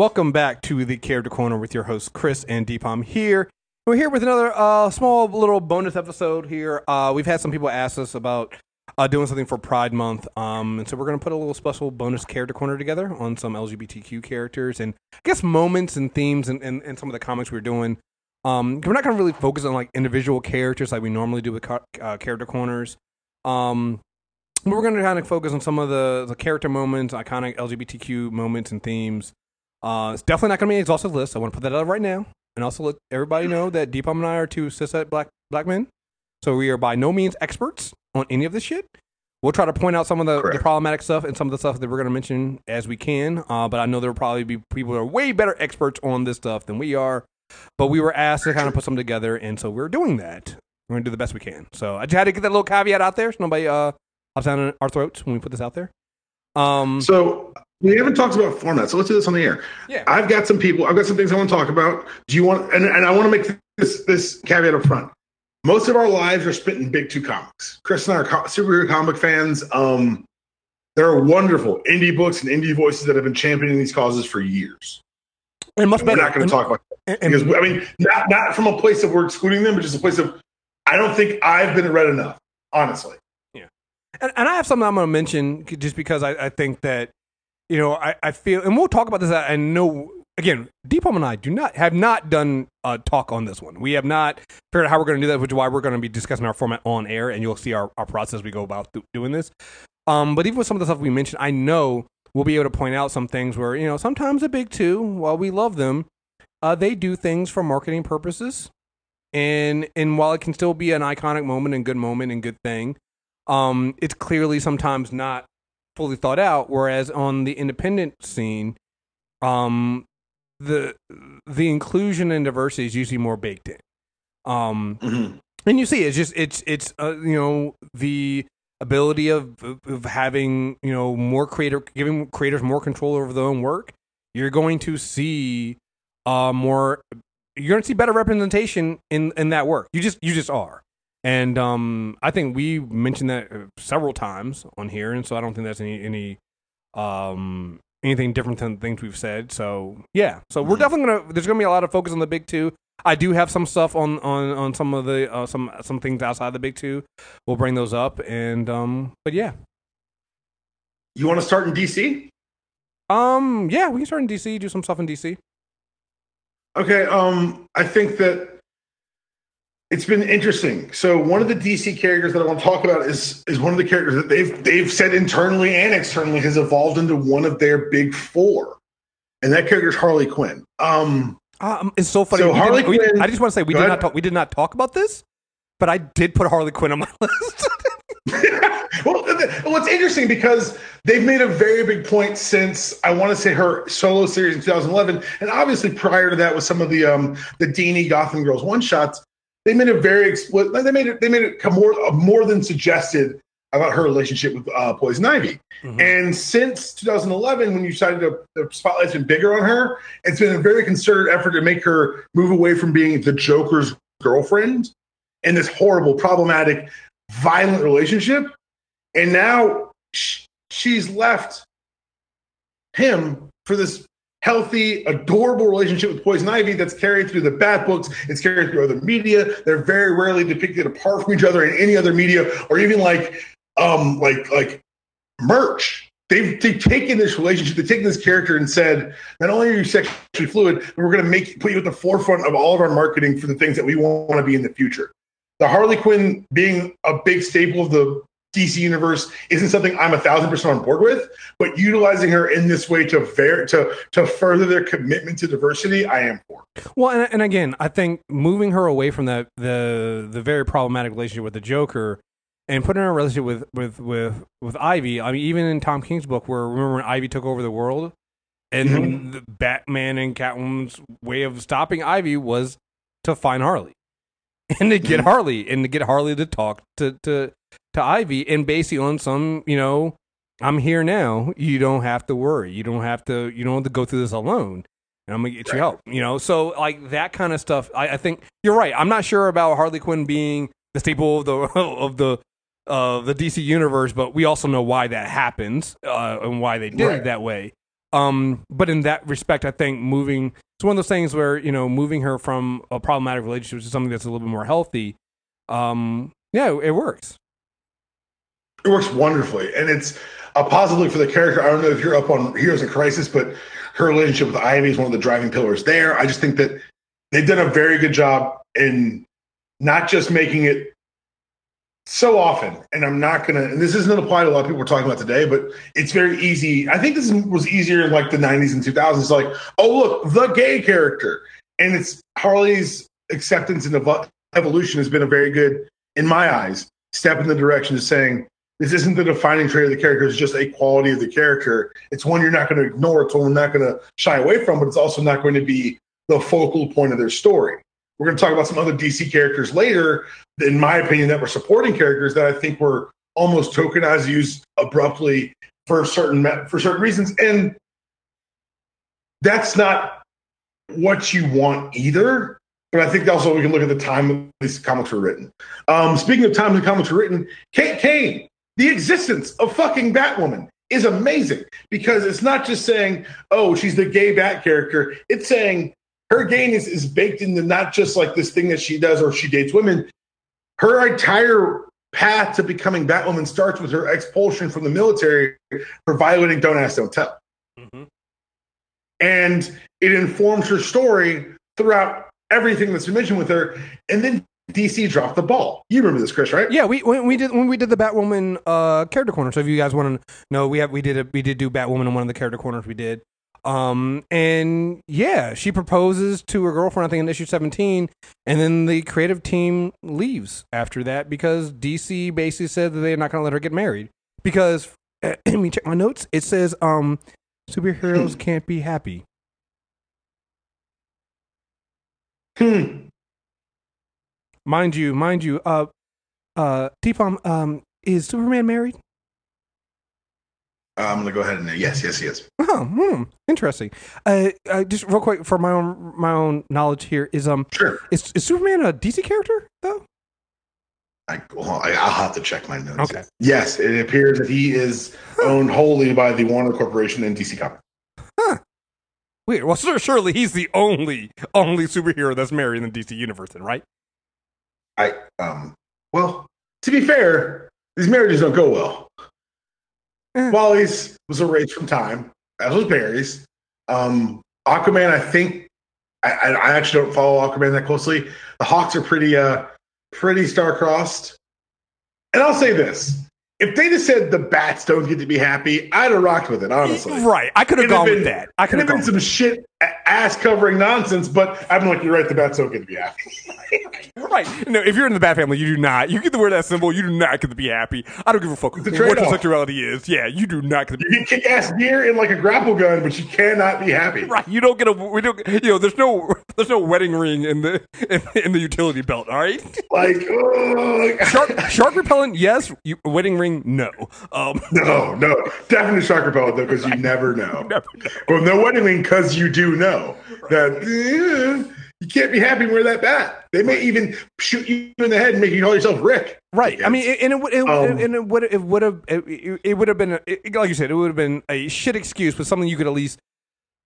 Welcome back to the Character Corner with your host Chris and Deepam here. We're here with another uh, small little bonus episode here. Uh, we've had some people ask us about uh, doing something for Pride Month, um, and so we're going to put a little special bonus Character Corner together on some LGBTQ characters and I guess moments and themes and, and, and some of the comics we are doing. Um, we're not going to really focus on like individual characters like we normally do with uh, Character Corners. Um, but we're going to kind of focus on some of the, the character moments, iconic LGBTQ moments and themes. Uh, it's definitely not going to be an exhaustive list. I want to put that out right now, and also let everybody know that Deepam and I are two cishet black black men, so we are by no means experts on any of this shit. We'll try to point out some of the, the problematic stuff and some of the stuff that we're going to mention as we can. Uh, but I know there will probably be people that are way better experts on this stuff than we are. But we were asked to kind of put some together, and so we're doing that. We're going to do the best we can. So I just had to get that little caveat out there so nobody uh, hops down our throats when we put this out there. Um, So we haven't talked about format, so let's do this on the air. yeah. I've got some people. I've got some things I want to talk about. Do you want? And, and I want to make this this caveat up front. Most of our lives are spent in big two comics. Chris and I are co- superhero comic fans. Um, there are wonderful indie books and indie voices that have been championing these causes for years. and much And we're not going to talk about and- because I mean, not not from a place of we're excluding them, but just a place of I don't think I've been read enough. Honestly, And, and I have something I'm going to mention just because I, I think that, you know, I, I feel, and we'll talk about this. I know, again, Deepam and I do not have not done a talk on this one. We have not figured out how we're going to do that, which is why we're going to be discussing our format on air, and you'll see our, our process we go about do- doing this. Um, but even with some of the stuff we mentioned, I know we'll be able to point out some things where, you know, sometimes the big two, while we love them, uh, they do things for marketing purposes. And and while it can still be an iconic moment and good moment and good thing, um, it's clearly sometimes not fully thought out. Whereas on the independent scene, um, the the inclusion and diversity is usually more baked in. Um, and you see, it's just it's it's uh, you know the ability of, of of having you know more creator giving creators more control over their own work. You're going to see uh more. You're going to see better representation in in that work. You just you just are. And um, I think we mentioned that uh, several times on here, and so I don't think that's any any um anything different than things we've said. So yeah, so we're Mhm. definitely gonna. There's gonna be a lot of focus on the big two. I do have some stuff on on on some of the uh, some some things outside the big two. We'll bring those up, and um, but yeah, you want to start in DC? um, yeah, we can start in DC, do some stuff in DC. Okay, um, I think that it's been interesting. So one of the DC characters that I want to talk about is is one of the characters that they've they've said internally and externally has evolved into one of their big four, and that character is Harley Quinn. Um, Um, it's so funny. So we Harley we- Quinn- I just want to say we did ahead. not talk. We did not talk about this, but I did put Harley Quinn on my list. well, what's interesting because they've made a very big point since I want to say her solo series in 2011, and obviously prior to that with some of the um the Deanie Gotham Girls one shots. They made it very explicit. They made it. They made it more uh, more than suggested about her relationship with uh, Poison Ivy. Mhm. And since 2011, when you decided to the spotlight's been bigger on her, it's been a very concerted effort to make her move away from being the Joker's girlfriend in this horrible, problematic, violent relationship. And now sh- she's left him for this healthy, adorable relationship with Poison Ivy that's carried through the Bat books. It's carried through other media. They're very rarely depicted apart from each other in any other media, or even like, um, like like merch. They've, they've taken this relationship, they've taken this character and said, not only are you sexually fluid, but we're going to make put you at the forefront of all of our marketing for the things that we want to be in the future. The Harley Quinn being a big staple of the DC universe isn't something I'm a thousand percent on board with, but utilizing her in this way to ver- to to further their commitment to diversity, I am for. Well, and, and again, I think moving her away from that the the very problematic relationship with the Joker and putting her in a relationship with with with with Ivy. I mean, even in Tom King's book, where remember when Ivy took over the world, and Mhm. the Batman and Catwoman's way of stopping Ivy was to find Harley and to get Mhm. Harley and to get Harley to talk to to to Ivy and basically on some you know. I'm here now. You don't have to worry. You don't have to. You don't have to go through this alone and I'm gonna get you help. You know, so like that kind of stuff. I, I think you're right. I'm not sure about Harley Quinn being the staple of the of the of the DC universe, but we also know why that happens uh, and why they did Right. it that way. Um, but in that respect, I think moving it's one of those things where you know moving her from a problematic relationship to something that's a little bit more healthy. Um, yeah, it works. It works wonderfully, and it's a positive for the character. I don't know if you're up on Heroes in Crisis, but her relationship with Ivy is one of the driving pillars there. I just think that they've done a very good job in not just making it so often, and I'm not gonna. And this isn't apply to a lot of people we're talking about today, but it's very easy. I think this was easier in like the 90s and 2000s. Like, oh look, the gay character, and it's Harley's acceptance and evolution has been a very good, in my eyes, step in the direction of saying this isn't the defining trait of the character; it's just a quality of the character. It's one you're not going to ignore. It's one you're not going to shy away from, but it's also not going to be the focal point of their story. We're going to talk about some other DC characters later, in my opinion, that were supporting characters that I think were almost tokenized, used abruptly for certain for certain reasons, and that's not what you want either. But I think also we can look at the time these comics were written. Um, speaking of time the comics were written, Kate Kane, the existence of fucking Batwoman is amazing because it's not just saying, oh, she's the gay Bat character. It's saying her gayness is, baked into not just like this thing that she does or she dates women. Her entire path to becoming Batwoman starts with her expulsion from the military for violating Don't Ask, Don't Tell. Mm-hmm. And it informs her story throughout everything that's been mentioned with her. And then DC dropped the ball. You remember this, Chris, right? Yeah, we when we did when we did the Batwoman uh, character corner. So if you guys want to know, we have we did a, we did do Batwoman in one of the character corners we did. Um, and yeah, she proposes to her girlfriend, I think, in issue 17, and then the creative team leaves after that because DC basically said that they're not going to let her get married. Because, let me check my notes, it says, um, superheroes can't be happy. Hmm. Mind you, mind you, uh, uh, D-Palm, um, is Superman married? Uh, I'm going to go ahead and uh, yes, yes, yes. Oh, hmm, interesting. Uh, uh, just real quick for my own my own knowledge here is um sure is, is Superman a DC character though? I, well, I, will have to check my notes. Okay. Yes, it appears that he is owned wholly by the Warner Corporation and DC Comics. Huh. Weird. Well, surely he's the only only superhero that's married in the DC universe, then, right? I um. Well, to be fair, these marriages don't go well. Eh. Wally's was a erased from time, as was Barry's. Um, Aquaman, I think, I, I, actually don't follow Aquaman that closely. The Hawks are pretty, uh, pretty star-crossed. And I'll say this: if they just said the bats don't get to be happy, I'd have rocked with it, honestly. Right. I could have gone been, with that. I could have been some shit ass covering nonsense, but I'm like, you're right, the bats don't get to be happy. right. No, if you're in the bat family, you do not. You get to wear that symbol, you do not get to be happy. I don't give a fuck what your sexuality is. Yeah, you do not get to be You kick ass gear in like a grapple gun, but you cannot be happy. Right. You don't get a we don't you know, there's no there's no wedding ring in the in, in the utility belt, all right? Like shark shark repellent, yes. You, wedding ring, no. Um, no, no, definitely shark repellent though, because you never know. never know. Well, no wedding ring because you do know right. that eh, you can't be happy with that bat. They may even shoot you in the head and make you call yourself Rick. Right. I mean, and it would, it, um, and it would, it would have, it, it would have been, it, like you said, it would have been a shit excuse, but something you could at least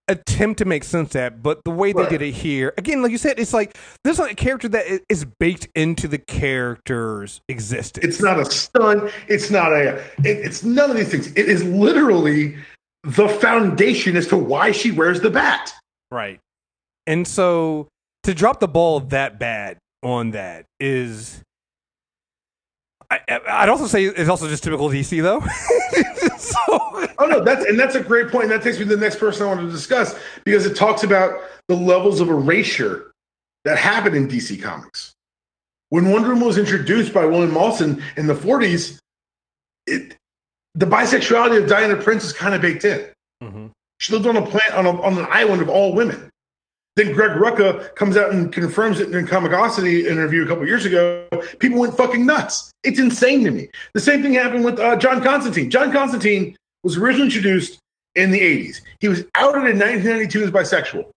attempt to make sense at, but the way they right. did it here, again, like you said, it's like there's like a character that is baked into the character's existence. It's not a stunt. It's not a. It, it's none of these things. It is literally the foundation as to why she wears the bat. Right, and so to drop the ball that bad on that is. I, would also say it's also just typical DC though. so, oh no, that's and that's a great point. That takes me to the next person I want to discuss because it talks about the levels of erasure that happen in DC Comics. When Wonder Woman was introduced by William Mollison in the 40s, it, the bisexuality of Diana Prince is kind of baked in. Mm-hmm. She lived on a planet on, a, on an island of all women. Then Greg Rucka comes out and confirms it in a Comicosity interview a couple years ago. People went fucking nuts. It's insane to me. The same thing happened with uh, John Constantine. John Constantine was originally introduced in the 80s. He was outed in 1992 as bisexual.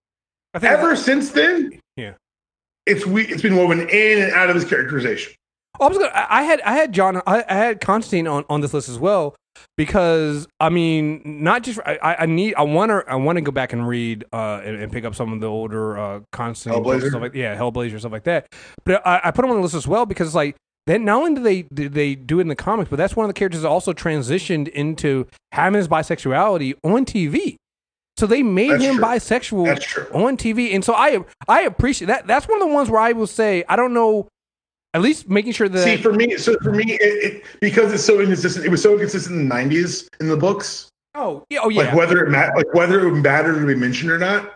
Ever since then, yeah, it's we, it's been woven in and out of his characterization. Oh, I was gonna. I had I had John. I, I had Constantine on on this list as well. Because I mean, not just I, I need I want to I want to go back and read uh and, and pick up some of the older uh Constantine books, Hellblazer? stuff like yeah Hellblazer stuff like that. But I, I put them on the list as well because it's like then not only do they do they do it in the comics, but that's one of the characters that also transitioned into having his bisexuality on TV. So they made That's him true. bisexual on TV, and so I I appreciate that. That's one of the ones where I will say I don't know, at least making sure that See, for me, so for me, it, it, because it's so inconsistent, it was so inconsistent in the '90s in the books. oh yeah oh yeah Like whether it ma- like whether it mattered to be mentioned or not.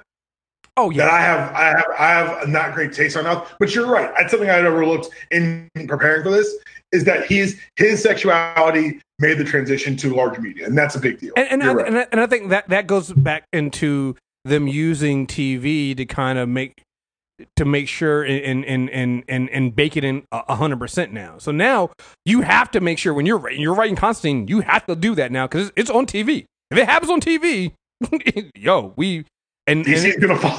oh yeah That I have, I have, I have not great taste on that. But you're right. That's something I had overlooked in preparing for this. Is that his his sexuality made the transition to large media, and that's a big deal. and and I, right. and, I, and I think that that goes back into them using TV to kind of make to make sure and and and and and bake it in a hundred percent now. So now you have to make sure when you're writing, you're writing Constantine, you have to do that now because it's, it's on TV. If it happens on TV, yo, we and and it,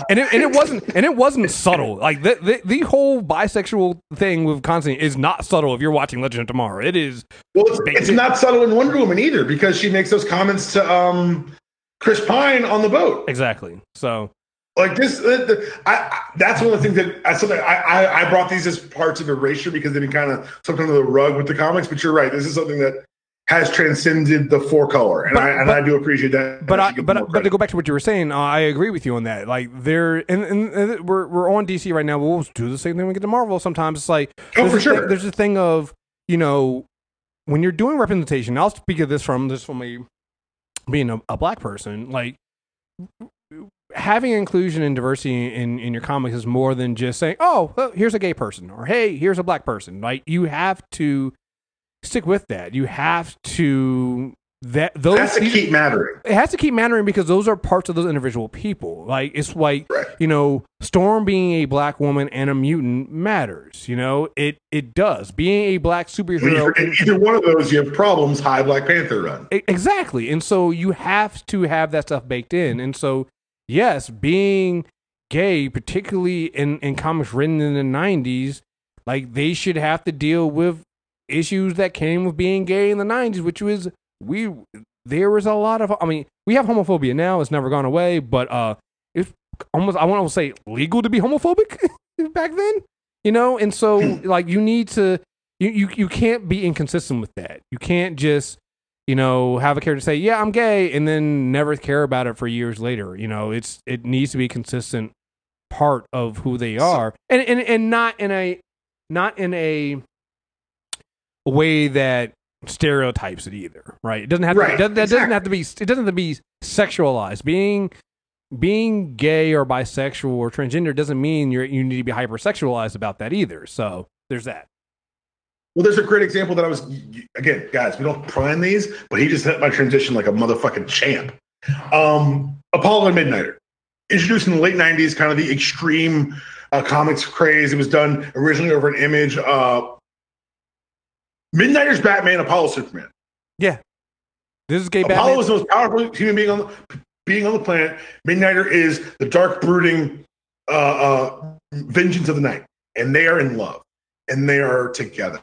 and it, and it wasn't and it wasn't subtle. Like the, the the whole bisexual thing with Constantine is not subtle. If you're watching Legend of Tomorrow, it is Well, it's, it's not subtle in Wonder Woman either because she makes those comments to um, Chris Pine on the boat. exactly so. Like this, uh, the, I, I, that's one of the things that I, something I, I, I brought these as parts of erasure because they've been kind of swept under the rug with the comics. But you're right, this is something that has transcended the four color, and But- I and but- I do appreciate that. but I I, should give but but to go back to what you were saying, uh, I agree with you on that. Like there, and, and, and we're we're on DC right now. We'll do the same thing when we get to Marvel. Sometimes it's like Oh, there's for a sure. thing, there's a thing of you know when you're doing representation. I'll speak of this from this from a being a, a black person. Like having inclusion and diversity in in your comics is more than just saying, oh, well, here's a gay person or hey, here's a black person. Like you have to stick with that. You have to that those has to these- keep mattering. it has to keep mattering because those are parts of those individual people. Like it's like Right. you know, Storm being a black woman and a mutant matters. You know, it it does. Being a black superhero, forget either one of those, you have problems. High Black Panther run. Exactly. And so you have to have that stuff baked in. And so yes, being gay, particularly in in comics written in the '90s, like they should have to deal with issues that came with being gay in the '90s, which was we there was a lot of. I mean, we have homophobia now; it's never gone away. But uh, it's almost I want to say legal to be homophobic back then, you know. And so like you need to you you you can't be inconsistent with that. You can't just you know have a character say yeah I'm gay and then never care about it for years later. You know, it's it needs to be a consistent part of who they are, and and and not in a not in a way that stereotypes it either, right? It doesn't have to, Right, that, that doesn't have to be it doesn't have to be sexualized. Being being gay or bisexual or transgender doesn't mean you're you need to be hypersexualized about that either. So there's that. Well, there's a great example that I was again, guys. We don't plan these, but he just hit my transition like a motherfucking champ. Um, Apollo and Midnighter, introduced in the late '90s, kind of the extreme uh, comics craze. It was done originally over an image. Uh, Midnighter's Batman, Apollo Superman. Yeah. This is gay Apollo Batman. is the most powerful human being on the being on the planet. Midnighter is the dark, brooding uh, uh, vengeance of the night, and they are in love, and they are together.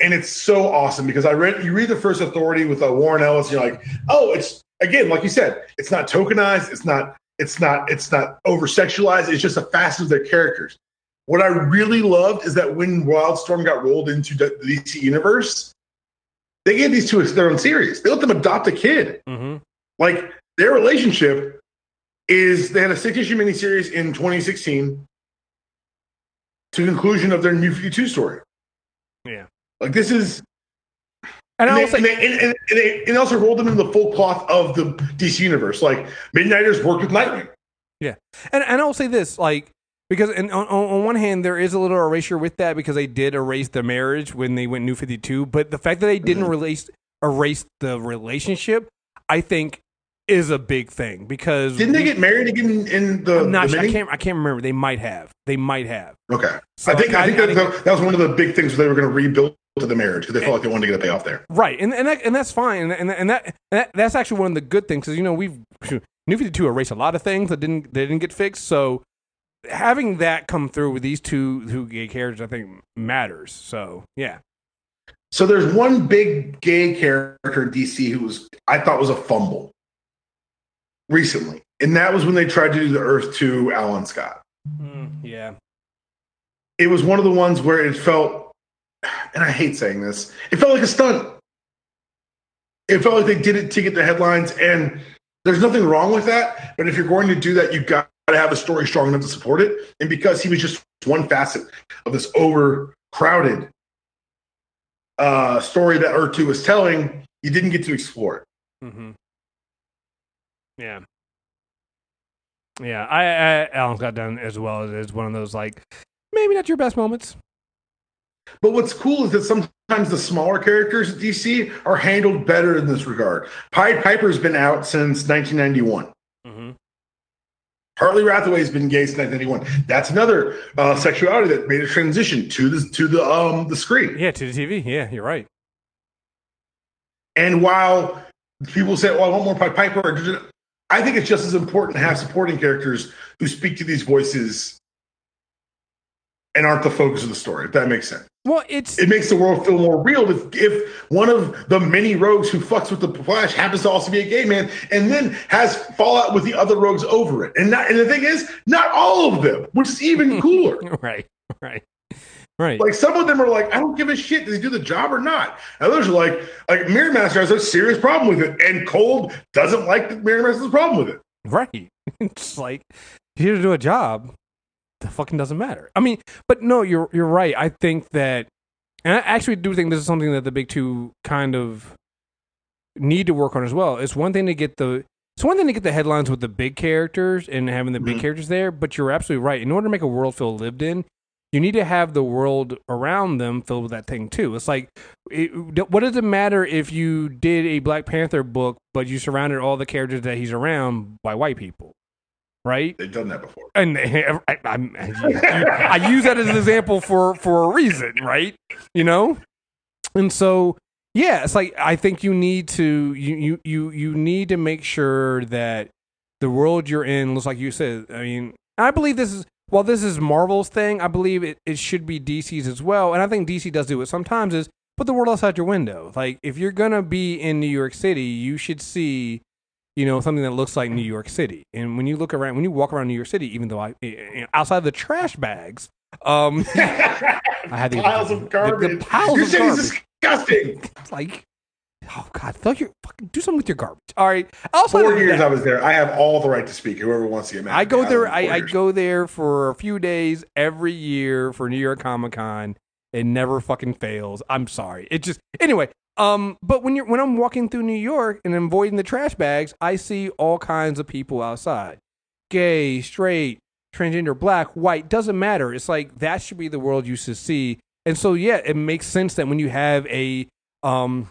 And it's so awesome because I read you read the first Authority with uh, Warren Ellis, and you're like, oh, it's again, like you said, it's not tokenized, it's not, it's not, it's not over sexualized. It's just a facet of their characters. What I really loved is that when Wildstorm got rolled into the DC universe, they gave these two their own series. They let them adopt a kid. hmm Like their relationship is they had a six issue miniseries in 2016 to conclusion of their New 52 story. Yeah. Like this is, And and, I they, also and, they, and, they, and they also rolled them in the full cloth of the DC universe. Like Midnighters worked with Nightwing. Yeah, and, and I'll say this, like because and on, on on one hand there is a little erasure with that because they did erase the marriage when they went New Fifty Two, but the fact that they didn't Mhm. release erase the relationship, I think, is a big thing because Didn't they get married again in the? I'm not the sure, I can't I can't remember. They might have. They might have. Okay, So I think I, think I- that, that was one of the big things they were going to rebuild to the marriage because they felt like they wanted to get a payoff there. Right, and and that, and that's fine, and and, and that, and that that's actually one of the good things because you know we've New Fifty Two erased a lot of things that didn't they didn't get fixed. So having that come through with these two two gay characters, I think matters. So yeah, So there's one big gay character in DC who was I thought was a fumble recently, and that was when they tried to do the Earth 2 Alan Scott. Mm, yeah. It was one of the ones where it felt, and I hate saying this, it felt like a stunt. It felt like they did it to get the headlines, and there's nothing wrong with that. But if you're going to do that, you've got to have a story strong enough to support it. And because he was just one facet of this overcrowded uh, story that Earth 2 was telling, you didn't get to explore it. Mm-hmm. Yeah. Yeah, I, I Alan Scott done as well as one of those like maybe not your best moments. But what's cool is that sometimes the smaller characters at DC are handled better in this regard. Pied Piper's been out since 1991. Mm-hmm. Hartley Rathaway's been gay since 1991. That's another uh, sexuality that made a transition to the to the um the screen. Yeah, to the TV. Yeah, you're right. And while people say, "Well, I want more Pied Piper," I think it's just as important to have supporting characters who speak to these voices and aren't the focus of the story. If that makes sense. Well, it's it makes the world feel more real if, if one of the many rogues who fucks with the Flash happens to also be a gay man and then has fallout with the other rogues over it. And not, and the thing is, not all of them, which is even cooler. right, right. Right. Like some of them are like, I don't give a shit. Does he do the job or not? Others are like, like Mirror Master has a serious problem with it, and Cold doesn't like that Mirror Master's problem with it. Right. it's like here to do a job. The fucking doesn't matter. I mean, but no, you're you're right. I think that, and I actually do think this is something that the big two kind of need to work on as well. It's one thing to get the it's one thing to get the headlines with the big characters and having the big Mhm. characters there, but you're absolutely right. In order to make a world feel lived in, you need to have the world around them filled with that thing too. It's like, it, what does it matter if you did a Black Panther book, but you surrounded all the characters that he's around by white people, right? They've done that before. And I, I'm- I use that as an example for for a reason, right? You know, and so yeah, it's like I think you need to you you you you need to make sure that the world you're in looks like you said. I mean, I believe this is while this is Marvel's thing. I believe it it should be DC's as well, and I think DC does do it sometimes. Is put the world outside your window. Like if you're gonna be in New York City, you should see you know something that looks like New York City. And when you look around, when you walk around New York City, even though I eh, outside the trash bags, um, I had these piles the- of the- garbage. The, piles Your of city's garbage. disgusting. It's like, oh god, fill your fucking do something with your garbage. All right. Also, Four years I was there. I have all the right to speak. Whoever wants to get mad. I go me, there. I, I go there for a few days every year for New York Comic Con. It never fucking fails. I'm sorry. It just anyway. Um, but when you're when I'm walking through New York and avoiding the trash bags, I see all kinds of people outside, gay, straight, transgender, black, white. Doesn't matter. It's like that should be the world you should see. And so yeah, it makes sense that when you have a um,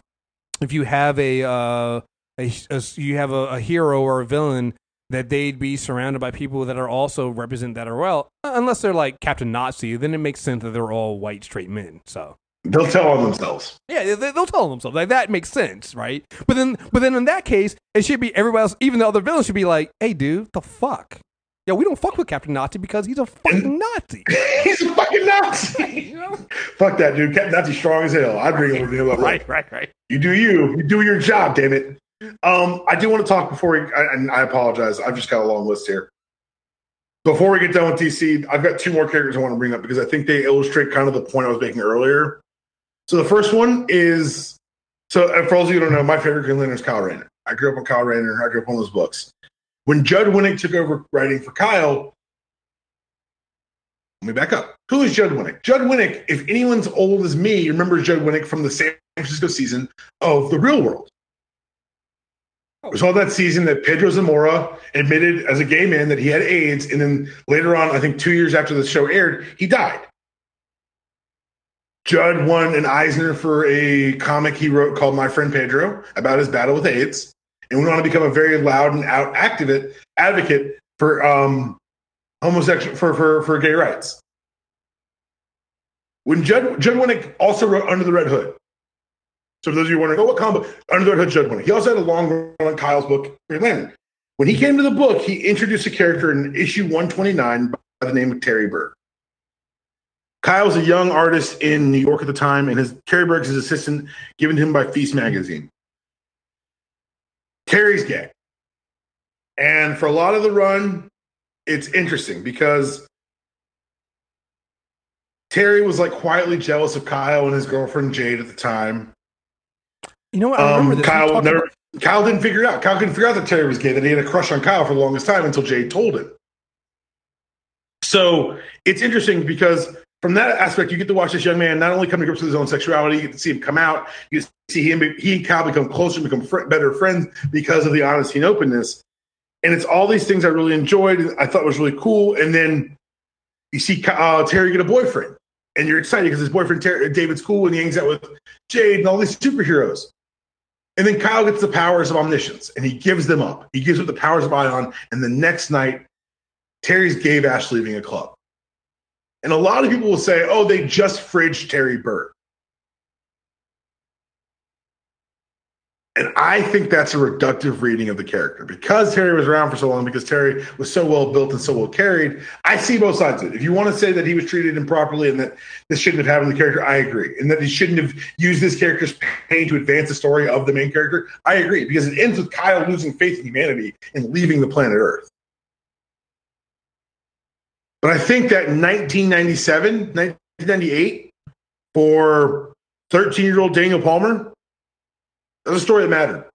if you have a uh, a, a you have a, a hero or a villain that they'd be surrounded by people that are also represent that are well, unless they're like Captain Nazi, then it makes sense that they're all white straight men. So They'll tell on themselves. yeah, they, they'll tell on themselves like that makes sense, right? But then, but then in that case, it should be everybody else. Even the other villains should be like, "Hey, dude, the fuck." Yeah, we don't fuck with Captain Nazi because he's a fucking Nazi. He's a fucking Nazi. You know? Fuck that dude. Captain Nazi strong as hell. I'd bring him over to him. right, right, right. You do you. You do your job, damn it. Um, I do want to talk before we, I- and I apologize. I've just got a long list here. Before we get done with DC, I've got two more characters I want to bring up because I think they illustrate kind of the point I was making earlier. So the first one is so and for those of you who don't know, my favorite Green Lantern is Kyle Rayner. I grew up on Kyle Rayner. I grew up on those books. When Judd Winick took over writing for Kyle, let me back up. Who is Judd Winick? Judd Winick, if anyone's old as me, remembers Judd Winick from the San Francisco season of The Real World. It was all that season that Pedro Zamora admitted as a gay man that he had AIDS, and then later on, I think two years after the show aired, he died. Judd won an Eisner for a comic he wrote called My Friend Pedro about his battle with AIDS, and went on to become a very loud and out activate advocate for um, homosexual for, for for gay rights. When Judd Judd Winick also wrote Under the Red Hood. So for those of you wondering, oh, what comic? book? Under the Red Hood Judd Winick. He also had a long run on Kyle's book, Green. When he came to the book, he introduced a character in issue 129 by the name of Terry Berg. Kyle was a young artist in New York at the time, and his Terry Berg's his assistant given to him by Feast magazine. Terry's gay. And for a lot of the run, it's interesting because Terry was like quietly jealous of Kyle and his girlfriend Jade at the time. You know what? I remember Um, this. Kyle never. about- Kyle didn't figure it out. Kyle couldn't figure out that Terry was gay. That he had a crush on Kyle for the longest time until Jade told him. So it's interesting because from that aspect, you get to watch this young man not only come to grips with his own sexuality, you get to see him come out. You see him. He and Kyle become closer, become fr- better friends because of the honesty and openness. And it's all these things I really enjoyed. I thought was really cool. And then you see uh, Terry get a boyfriend, and you're excited because his boyfriend Terry, David's cool and he hangs out with Jade and all these superheroes. And then Kyle gets the powers of omniscience and he gives them up. He gives up the powers of Ion. And the next night, Terry's gay Ash leaving a club. And a lot of people will say, oh, they just fridged Terry Berg. And I think that's a reductive reading of the character. Because Terry was around for so long, because Terry was so well built and so well carried, I see both sides of it. If you want to say that he was treated improperly and that this shouldn't have happened to the character, I agree. And that he shouldn't have used this character's pain to advance the story of the main character, I agree. Because it ends with Kyle losing faith in humanity and leaving the planet Earth. But I think that 1997, 1998, for 13 year old Daniel Palmer, that was a story that mattered.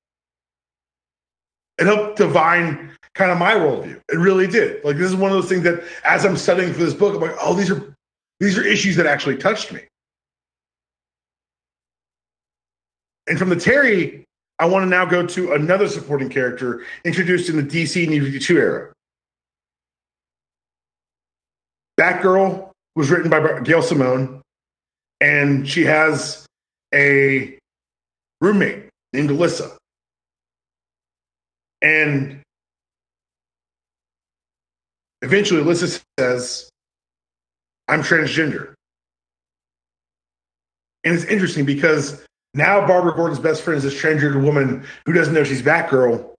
It helped divine kind of my worldview. It really did. Like this is one of those things that as I'm studying for this book, I'm like, oh, these are these are issues that actually touched me. And from the Terry, I want to now go to another supporting character introduced in the DC New 52 era. Batgirl was written by Gail Simone, and she has a roommate named Alyssa. And eventually, Alyssa says, I'm transgender. And it's interesting because now Barbara Gordon's best friend is this transgender woman who doesn't know she's Batgirl.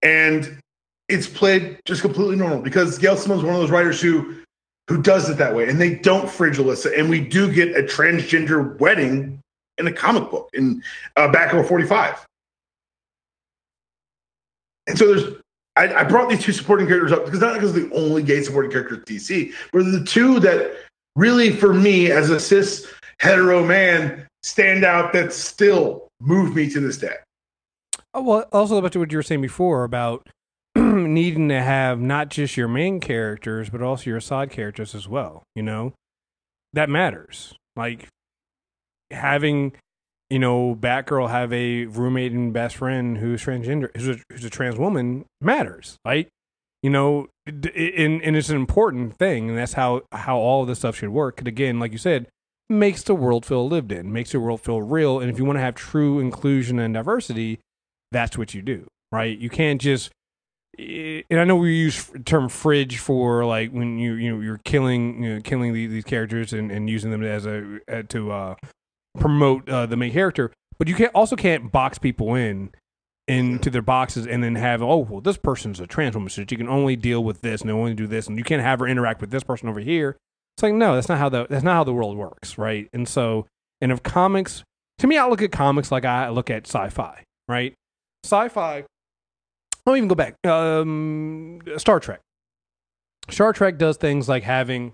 And it's played just completely normal because Gail Simone's one of those writers who who does it that way, and they don't fridge Alyssa, and we do get a transgender wedding in a comic book in uh, Batgirl 45. And so there's I, I brought these two supporting characters up because not because the only gay supporting character at DC, but the two that really, for me, as a cis hetero man, stand out that still move me to this day. Oh, well, also about what you were saying before about needing to have not just your main characters, but also your side characters as well. You know, that matters. Like having, you know, Batgirl have a roommate and best friend who's transgender, who's a, who's a trans woman matters. Like, you know, and and it's an important thing, and that's how how all of this stuff should work. And again, like you said, makes the world feel lived in, makes the world feel real. And if you want to have true inclusion and diversity, that's what you do, right? You can't just and I know we use the term fridge for like when you you know you're killing you know, killing these, these characters and, and using them as a to uh, promote uh, the main character, but you can't also can't box people in into their boxes and then have oh well this person's a trans woman so you can only deal with this and only do this and you can't have her interact with this person over here. It's like no, that's not how the that's not how the world works, right? And so and if comics to me, I look at comics like I look at sci-fi, right? Sci-fi I'll even go back. Um, Star Trek. Star Trek does things like having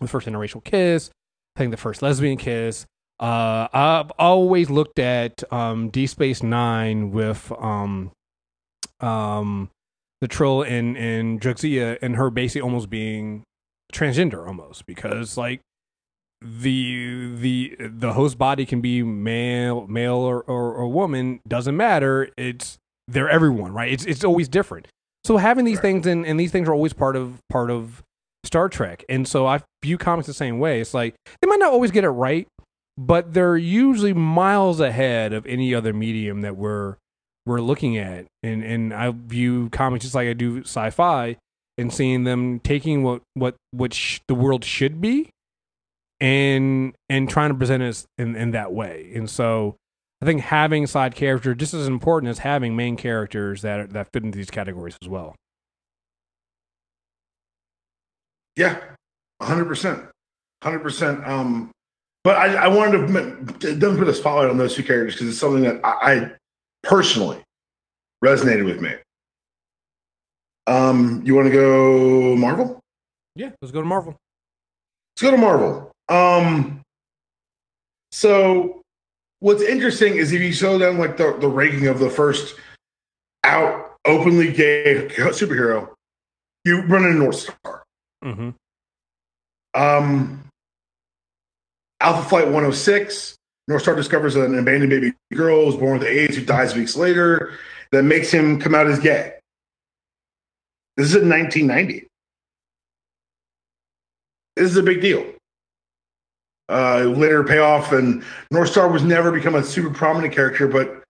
the first interracial kiss, having the first lesbian kiss. Uh, I've always looked at um, Deep Space Nine with um, um, the Trill and and Jadzia and her basically almost being transgender almost because like the the the host body can be male male or, or, or woman doesn't matter it's they're everyone, right? It's it's always different. So having these Right. things and, and these things are always part of part of Star Trek. And so I view comics the same way. It's like they might not always get it right, but they're usually miles ahead of any other medium that we're we're looking at. And and I view comics just like I do sci-fi and seeing them taking what what what sh- the world should be and and trying to present it in in that way. And so I think having side characters just as important as having main characters that that fit into these categories as well. Yeah, hundred percent, hundred percent. Um, but I, I wanted to don't put a spotlight on those two characters because it's something that I, I personally resonated with me. Um, you want to go Marvel? Yeah, let's go to Marvel. Let's go to Marvel. Um, so what's interesting is if you show them like the, the ranking of the first out openly gay superhero, you run into North Star. Mm-hmm. Um, Alpha Flight 106. North Star discovers an abandoned baby girl who's born with AIDS who dies weeks later. That makes him come out as gay. This is in 1990. This is a big deal. Uh, later payoff, and North Star was never become a super prominent character, but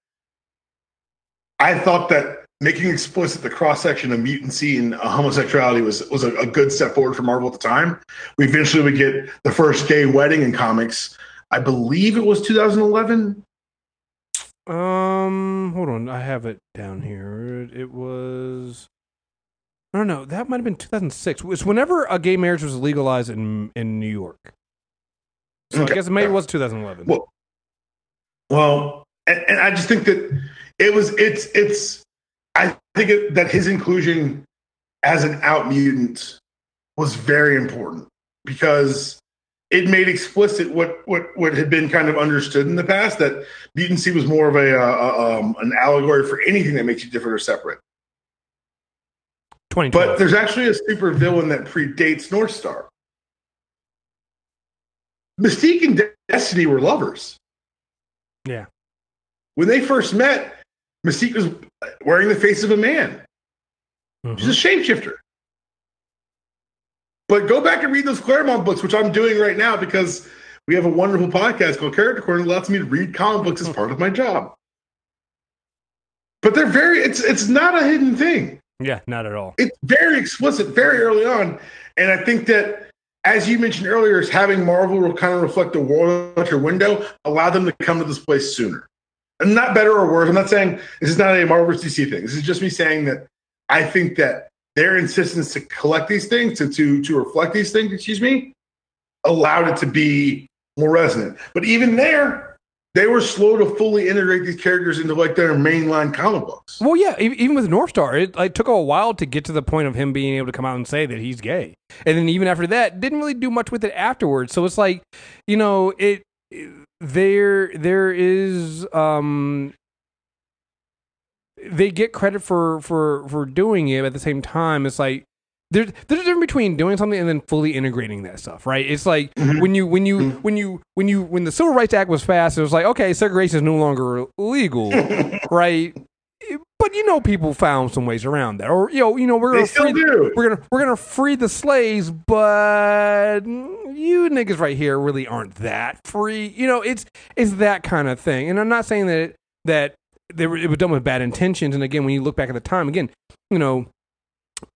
I thought that making explicit the cross section of mutancy and homosexuality was was a, a, good step forward for Marvel at the time. We eventually would get the first gay wedding in comics. I believe it was 2011. Um, hold on, I have it down here. It was. I don't know. That might have been 2006. It was whenever a gay marriage was legalized in in New York. So okay. I guess maybe it was 2011. Well, well, and, and, I just think that it was. It's it's. I think it, that his inclusion as an out mutant was very important because it made explicit what what what had been kind of understood in the past that mutancy was more of a, uh, um, an allegory for anything that makes you different or separate. But there's actually a super villain that predates North Star. Mystique and Destiny were lovers. Yeah. When they first met, Mystique was wearing the face of a man. Mm-hmm. She's a shapeshifter. But go back and read those Claremont books, which I'm doing right now because we have a wonderful podcast called Character Corner that allows me to read comic books as part of my job. But they're very it's it's not a hidden thing. Yeah, not at all. It's very explicit very early on. And I think that as you mentioned earlier, is having Marvel will kind of reflect the world at your window, allow them to come to this place sooner. And not better or worse. I'm not saying this is not a Marvel versus DC thing. This is just me saying that I think that their insistence to collect these things, to to to reflect these things, excuse me, allowed it to be more resonant. But even there, they were slow to fully integrate these characters into like their mainline comic books. Well, yeah, even with North Star, it like, took a while to get to the point of him being able to come out and say that he's gay, and then even after that, didn't really do much with it afterwards. So it's like, you know, it there there is um they get credit for for for doing it at the same time it's like there's there's a difference between doing something and then fully integrating that stuff, right? It's like mm-hmm. when you when you mm-hmm. when you when you when the Civil Rights Act was passed, it was like okay, segregation is no longer legal, right? But you know, people found some ways around that, or you know, you know, we're gonna free, we're gonna we're gonna free the slaves, but you niggas right here really aren't that free. You know, it's it's that kind of thing, and I'm not saying that that they were, it was done with bad intentions. And again, when you look back at the time, again, you know,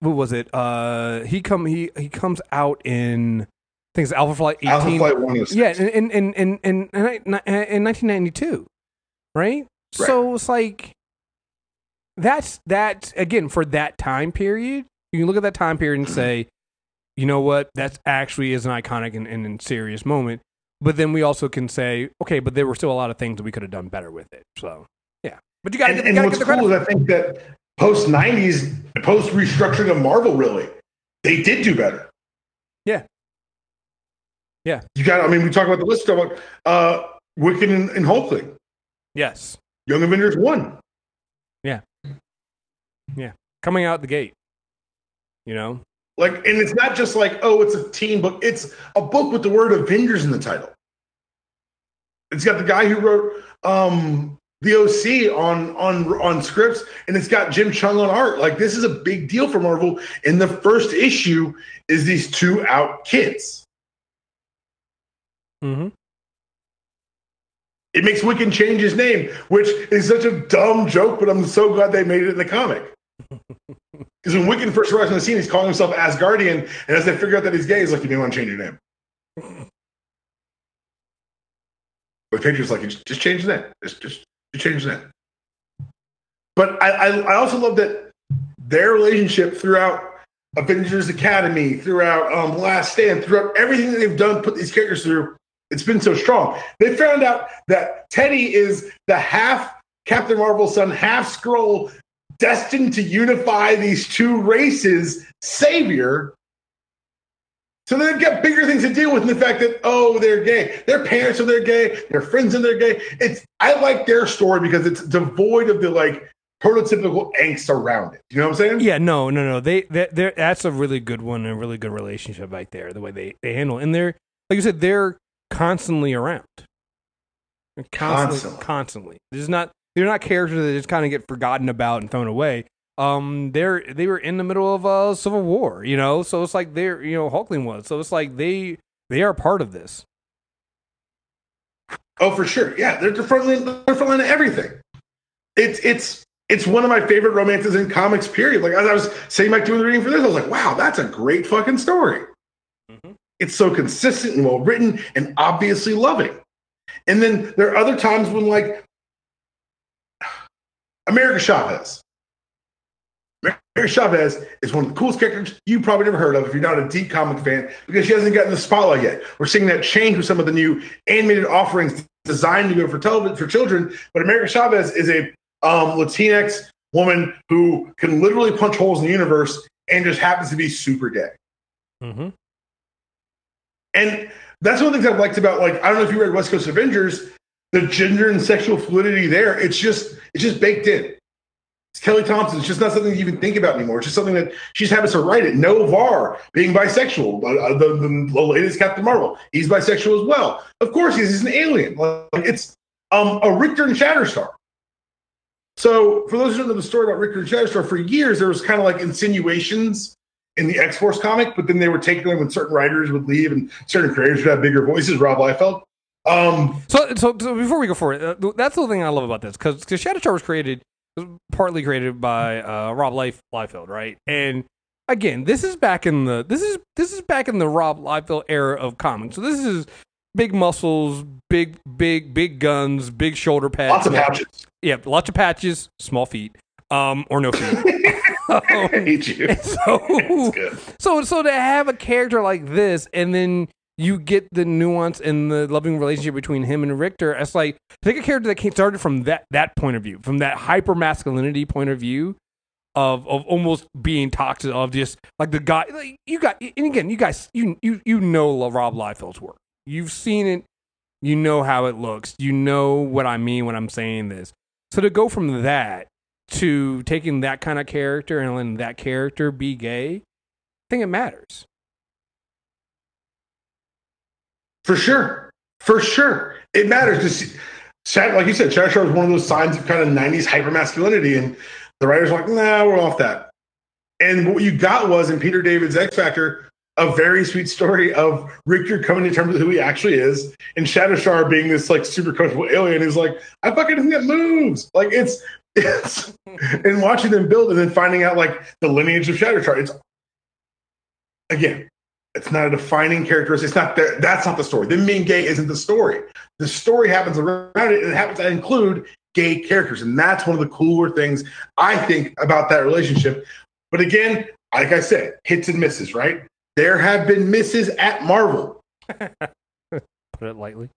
what was it? Uh, he come he he comes out in I think it's Alpha Flight 18. Alpha Flight 1 Yeah, in in in in, in, in 1992, right? right? So it's like that's that again for that time period. You can look at that time period and say, you know what, that's actually is an iconic and, and, and serious moment. But then we also can say, okay, but there were still a lot of things that we could have done better with it. So yeah, but you got to. And, and what's cool is I think that post '90s, post restructuring of Marvel, really, they did do better. Yeah. Yeah. You got. I mean, we talk about the list of uh, Wiccan and, and Hulkling. Yes. Young Avengers one. Yeah. Yeah. Coming out the gate. You know. Like, and it's not just like, oh, it's a teen book. It's a book with the word Avengers in the title. It's got the guy who wrote um, the OC on on on scripts, and it's got Jim Cheung on art. Like this is a big deal for Marvel. And the first issue is these two out kids. Mm-hmm. It makes Wiccan change his name, which is such a dumb joke, but I'm so glad they made it in the comic. Because when Wiccan first arrives on the scene, he's calling himself Asgardian, and as they figure out that he's gay, he's like, "You may want to change your name." But Patriot's like, "Just change the name. Just, just to change that. But I, I, I also love that their relationship throughout Avengers Academy, throughout um, Last Stand, throughout everything that they've done, put these characters through, it's been so strong. They found out that Teddy is the half Captain Marvel son, half Skrull, destined to unify these two races, savior. So they've got bigger things to deal with than the fact that oh they're gay, their parents are they're gay, their friends and they're gay. It's I like their story because it's devoid of the like prototypical angst around it. You know what I'm saying? Yeah, no, no, no. They, that they, that's a really good one, and a really good relationship right there. The way they they handle, it. and they're like you said, they're constantly around, they're constantly, constantly. constantly. There's not they're not characters that just kind of get forgotten about and thrown away. Um, they're they were in the middle of a civil war, you know, so it's like they're you know Hulkling was, so it's like they they are part of this. Oh, for sure, yeah, they're the front line, they're front line of everything. It's it's it's one of my favorite romances in comics. Period. Like as I was saying back doing the reading for this, I was like, wow, that's a great fucking story. Mm-hmm. It's so consistent and well written and obviously loving. And then there are other times when like America Chavez. America Chavez is one of the coolest characters you probably never heard of if you're not a deep comic fan because she hasn't gotten the spotlight yet. We're seeing that change with some of the new animated offerings designed to go for television for children. But America Chavez is a um, Latinx woman who can literally punch holes in the universe and just happens to be super gay. Mm-hmm. And that's one of the things I've liked about like I don't know if you read West Coast Avengers, the gender and sexual fluidity there. It's just it's just baked in. Kelly Thompson. It's just not something you even think about anymore. It's just something that she's happens to write it. Noh-Varr being bisexual. Uh, the, the, the, latest Captain Marvel, he's bisexual as well. Of course, he's, he's an alien. Like, it's um, a Rictor and Shatterstar. So, for those who don't know the story about Rictor and Shatterstar, for years there was kind of like insinuations in the X Force comic, but then they were taken away when certain writers would leave and certain creators would have bigger voices. Rob Liefeld. Um, so, so, so before we go forward, uh, that's the thing I love about this because Shatterstar was created, partly created by uh, Rob Lief, Liefeld, right? And again, this is back in the this is this is back in the Rob Liefeld era of comics. So this is big muscles, big big big guns, big shoulder pads, lots of patches. Yeah, lots of patches, small feet, um, or no feet. um, I hate you. So, so, so to have a character like this, and then you get the nuance and the loving relationship between him and Rictor. It's like take a character that came started from that that point of view, from that hyper masculinity point of view, of of almost being toxic, of just like the guy. Like you got, and again, you guys, you you you know Rob Liefeld's work. You've seen it. You know how it looks. You know what I mean when I'm saying this. So to go from that to taking that kind of character and letting that character be gay, I think it matters. For sure. For sure. It matters to see. Like you said, Shatterstar was one of those signs of kind of 90s hypermasculinity. And the writers were like, nah, we're off that. And what you got was in Peter David's X Factor, a very sweet story of Rictor coming to terms with who he actually is, and Shatterstar being this like super comfortable alien who's like, I fucking think that moves. Like it's it's and watching them build and then finding out like the lineage of Shatterstar. It's again, it's not a defining characteristic. It's not there. That's not the story. Them being gay isn't the story. The story happens around it, and it happens to include gay characters, and that's one of the cooler things I think about that relationship. But again, like I said, hits and misses, right? There have been misses at Marvel. Put it lightly.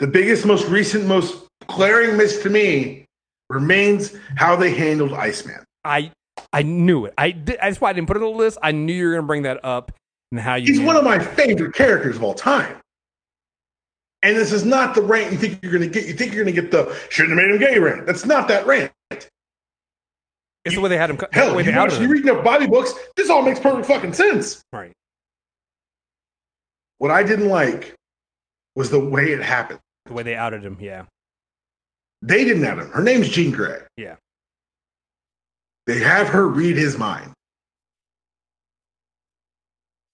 The biggest, most recent, most glaring miss to me remains how they handled Iceman. I I knew it. I did, that's why I didn't put it on the list. I knew you were going to bring that up and how you. He's one of my favorite characters of all time. And this is not the rant you think you're going to get. You think you're going to get the shouldn't have made him gay rant. That's not that rant. It's you, the way they had him. Hell, you, watch, you reading up Bobby books. This all makes perfect fucking sense. Right. What I didn't like was the way it happened. The way they outed him. Yeah. They didn't out him. Her name's Jean Grey. Yeah. They have her read his mind.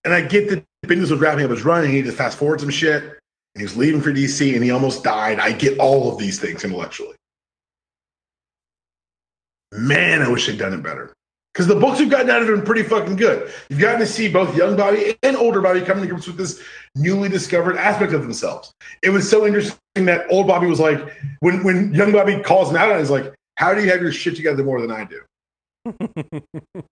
And I get that Bendis was wrapping up his run and he just fast forward some shit and he was leaving for DC and he almost died. I get all of these things intellectually. Man, I wish they'd done it better. Because the books we've gotten out have been pretty fucking good. You've gotten to see both young Bobby and older Bobby coming to grips with this newly discovered aspect of themselves. It was so interesting that old Bobby was like, when, when young Bobby calls him out, he's like, How do you have your shit together more than I do?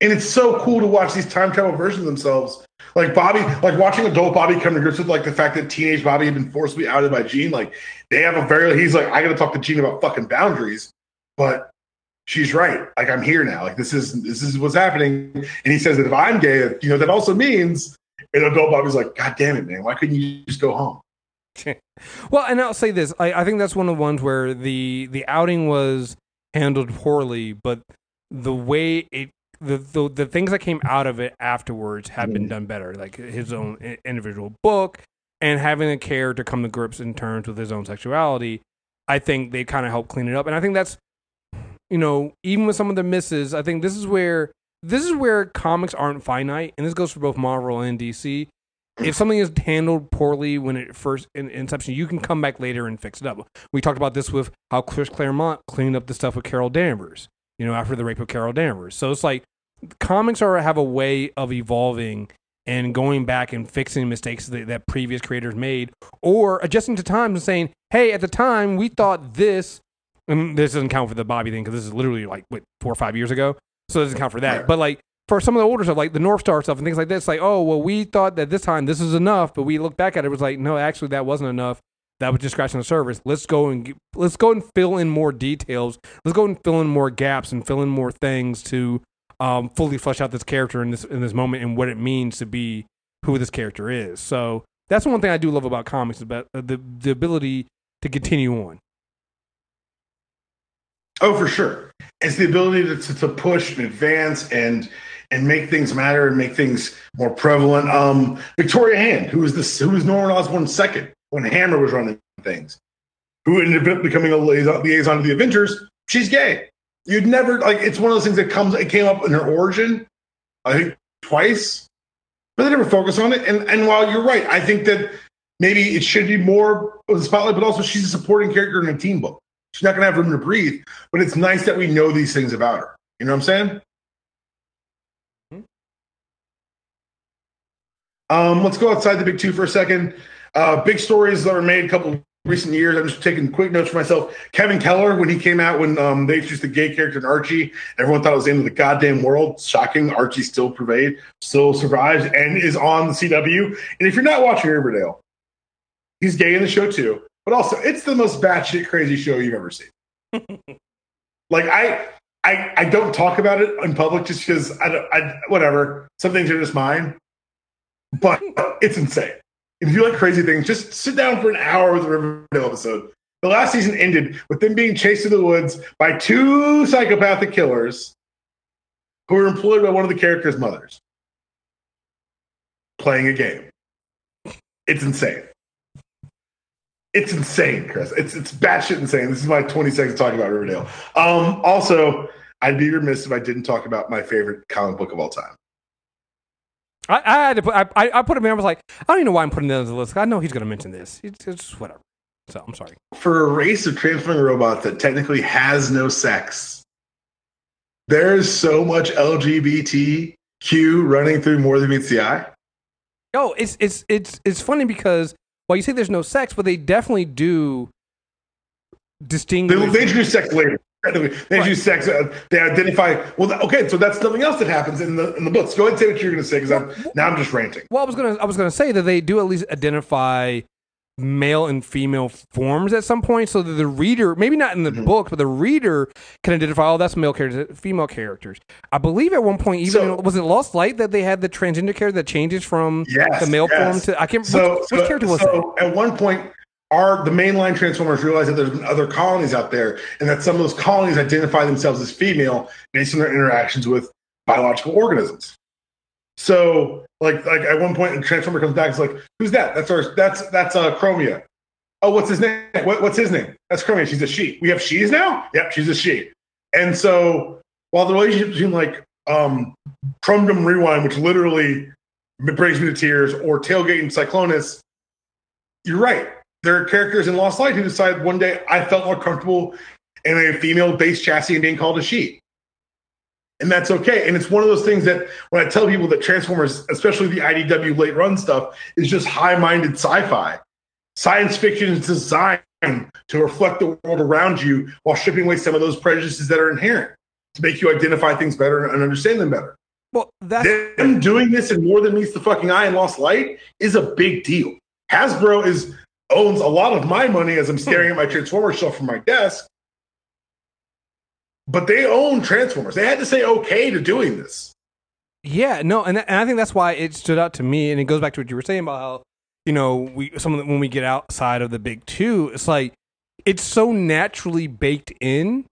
And it's so cool to watch these time travel versions of themselves. Like Bobby, like watching adult Bobby come to grips with like the fact that teenage Bobby had been forcibly outed by Jean. Like they have a very he's like, I gotta talk to Jean about fucking boundaries. But she's right. Like I'm here now. Like this is this is what's happening. And he says that if I'm gay, you know, that also means and adult Bobby's like, God damn it, man, why couldn't you just go home? well, and I'll say this: I, I think that's one of the ones where the the outing was handled poorly, but the way it the, the the things that came out of it afterwards have been mm-hmm. done better, like his own individual book and having a character come to grips in terms with his own sexuality. I think they kind of helped clean it up, and I think that's you know even with some of the misses, I think this is where this is where comics aren't finite, and this goes for both Marvel and DC. If something is handled poorly when it first in inception, you can come back later and fix it up. We talked about this with how Chris Claremont cleaned up the stuff with Carol Danvers, you know, after the rape of Carol Danvers. So it's like comics are have a way of evolving and going back and fixing mistakes that, that previous creators made, or adjusting to times and saying, "Hey, at the time we thought this." And this doesn't count for the Bobby thing because this is literally like what four or five years ago, so it doesn't count for that. But like for some of the older stuff, like the Northstar stuff and things like this, like, oh, well, we thought that this time this is enough, but we look back at it, it was like, no, actually, that wasn't enough. That was just scratching the surface. Let's go and let's go and fill in more details. Let's go and fill in more gaps and fill in more things to um, fully flesh out this character in this in this moment and what it means to be who this character is. So that's one thing I do love about comics about uh, the the ability to continue on. Oh, for sure. It's the ability to, to, to push and advance and and make things matter and make things more prevalent. Um, Victoria Hand, who was this, who was Norman Osborn's second when Hammer was running things, who ended up becoming a liaison, to the Avengers. She's gay. You'd never like. It's one of those things that comes. It came up in her origin, I think twice, but they never focus on it. And and while you're right, I think that maybe it should be more of the spotlight. But also, she's a supporting character in a team book. She's not going to have room to breathe. But it's nice that we know these things about her. You know what I'm saying? Um, let's go outside the big two for a second. Uh, big stories that were made a couple recent years. I'm just taking quick notes for myself. Kevin Keller, when he came out, when um, they introduced the gay character in Archie, everyone thought it was the end of the goddamn world. Shocking. Archie still pervade, still survives, and is on the CW. And if you're not watching Riverdale, he's gay in the show too. But also, it's the most batshit crazy show you've ever seen. like I, I, I don't talk about it in public just because I, I, whatever. Some things are just mine but it's insane. If you like crazy things, just sit down for an hour with the Riverdale episode. The last season ended with them being chased through the woods by two psychopathic killers who were employed by one of the characters' mothers playing a game. It's insane. It's insane, Chris. It's it's batshit insane. This is my 20 seconds talking about Riverdale. Um, also, I'd be remiss if I didn't talk about my favorite comic book of all time. I, I had to put I, I put him in. I was like, I don't even know why I'm putting this on the list. I know he's going to mention this. It's, it's whatever. So I'm sorry. For a race of transforming robots that technically has no sex, there's so much LGBTQ running through more than meets the eye. Oh, it's it's it's it's funny because well, you say there's no sex, but they definitely do distinguish. They, they introduce sex later. They right. use sex. Uh, they identify. Well, okay, so that's something else that happens in the in the books. Go ahead and say what you're going to say because I'm now I'm just ranting. Well, I was gonna I was gonna say that they do at least identify male and female forms at some point, so that the reader, maybe not in the mm-hmm. book, but the reader can identify. Oh, that's male characters, female characters. I believe at one point, even so, was it Lost Light that they had the transgender character that changes from yes, the male yes. form to I can't. So, which, which so, character was so that? At one point our the mainline transformers realize that there's other colonies out there and that some of those colonies identify themselves as female based on their interactions with biological organisms so like like at one point the transformer comes back it's like who's that? That's our that's that's uh chromia. Oh what's his name? What, what's his name? That's chromia. She's a she. We have she's now? Yep she's a she. And so while the relationship between like um Chromedom Rewind which literally brings me to tears or tailgate and cyclonus you're right. There are characters in Lost Light who decide one day I felt more comfortable in a female based chassis and being called a she. And that's okay. And it's one of those things that when I tell people that Transformers, especially the IDW late run stuff, is just high minded sci fi. Science fiction is designed to reflect the world around you while stripping away some of those prejudices that are inherent to make you identify things better and understand them better. Well, that's them doing this in more than meets the fucking eye and lost light is a big deal. Hasbro is owns a lot of my money as I'm staring at my Transformers shelf from my desk. But they own Transformers. They had to say okay to doing this. Yeah, no, and, and I think that's why it stood out to me, and it goes back to what you were saying about how you know we some the, when we get outside of the big two, it's like it's so naturally baked in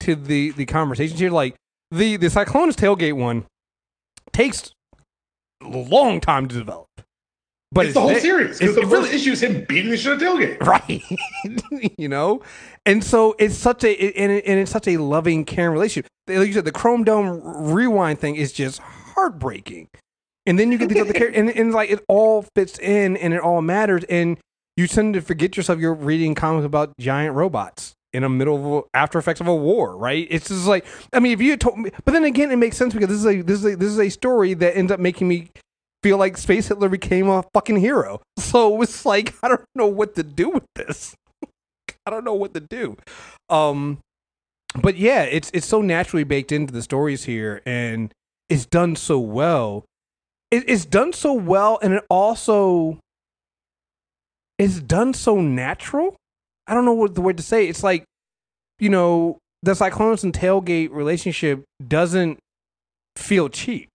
to the the conversations here. Like the the Cyclonus tailgate one takes a long time to develop, but it's, the whole series. It's- Because the first really- issue is him beating the shit out of tailgate. right. You know? And so it's such a it- and, it, and it's such a loving caring relationship. Like you said the chrome dome rewind thing is just heartbreaking. And then you get these other characters and, and like it all fits in and it all matters and you tend to forget yourself you're reading comics about giant robots in the middle of a, after effects of a war right? It's just like i mean if you told me but then again it makes sense because this is a this is a this is a story that ends up making me feel like Space Hitler became a fucking hero. So it's like I don't know what to do with this. I don't know what to do. Um but yeah, it's it's so naturally baked into the stories here and it's done so well. It, it's done so well and it also is done so natural. I don't know what the word to say. It's like, you know, the Cyclonus and Tailgate relationship doesn't feel cheap.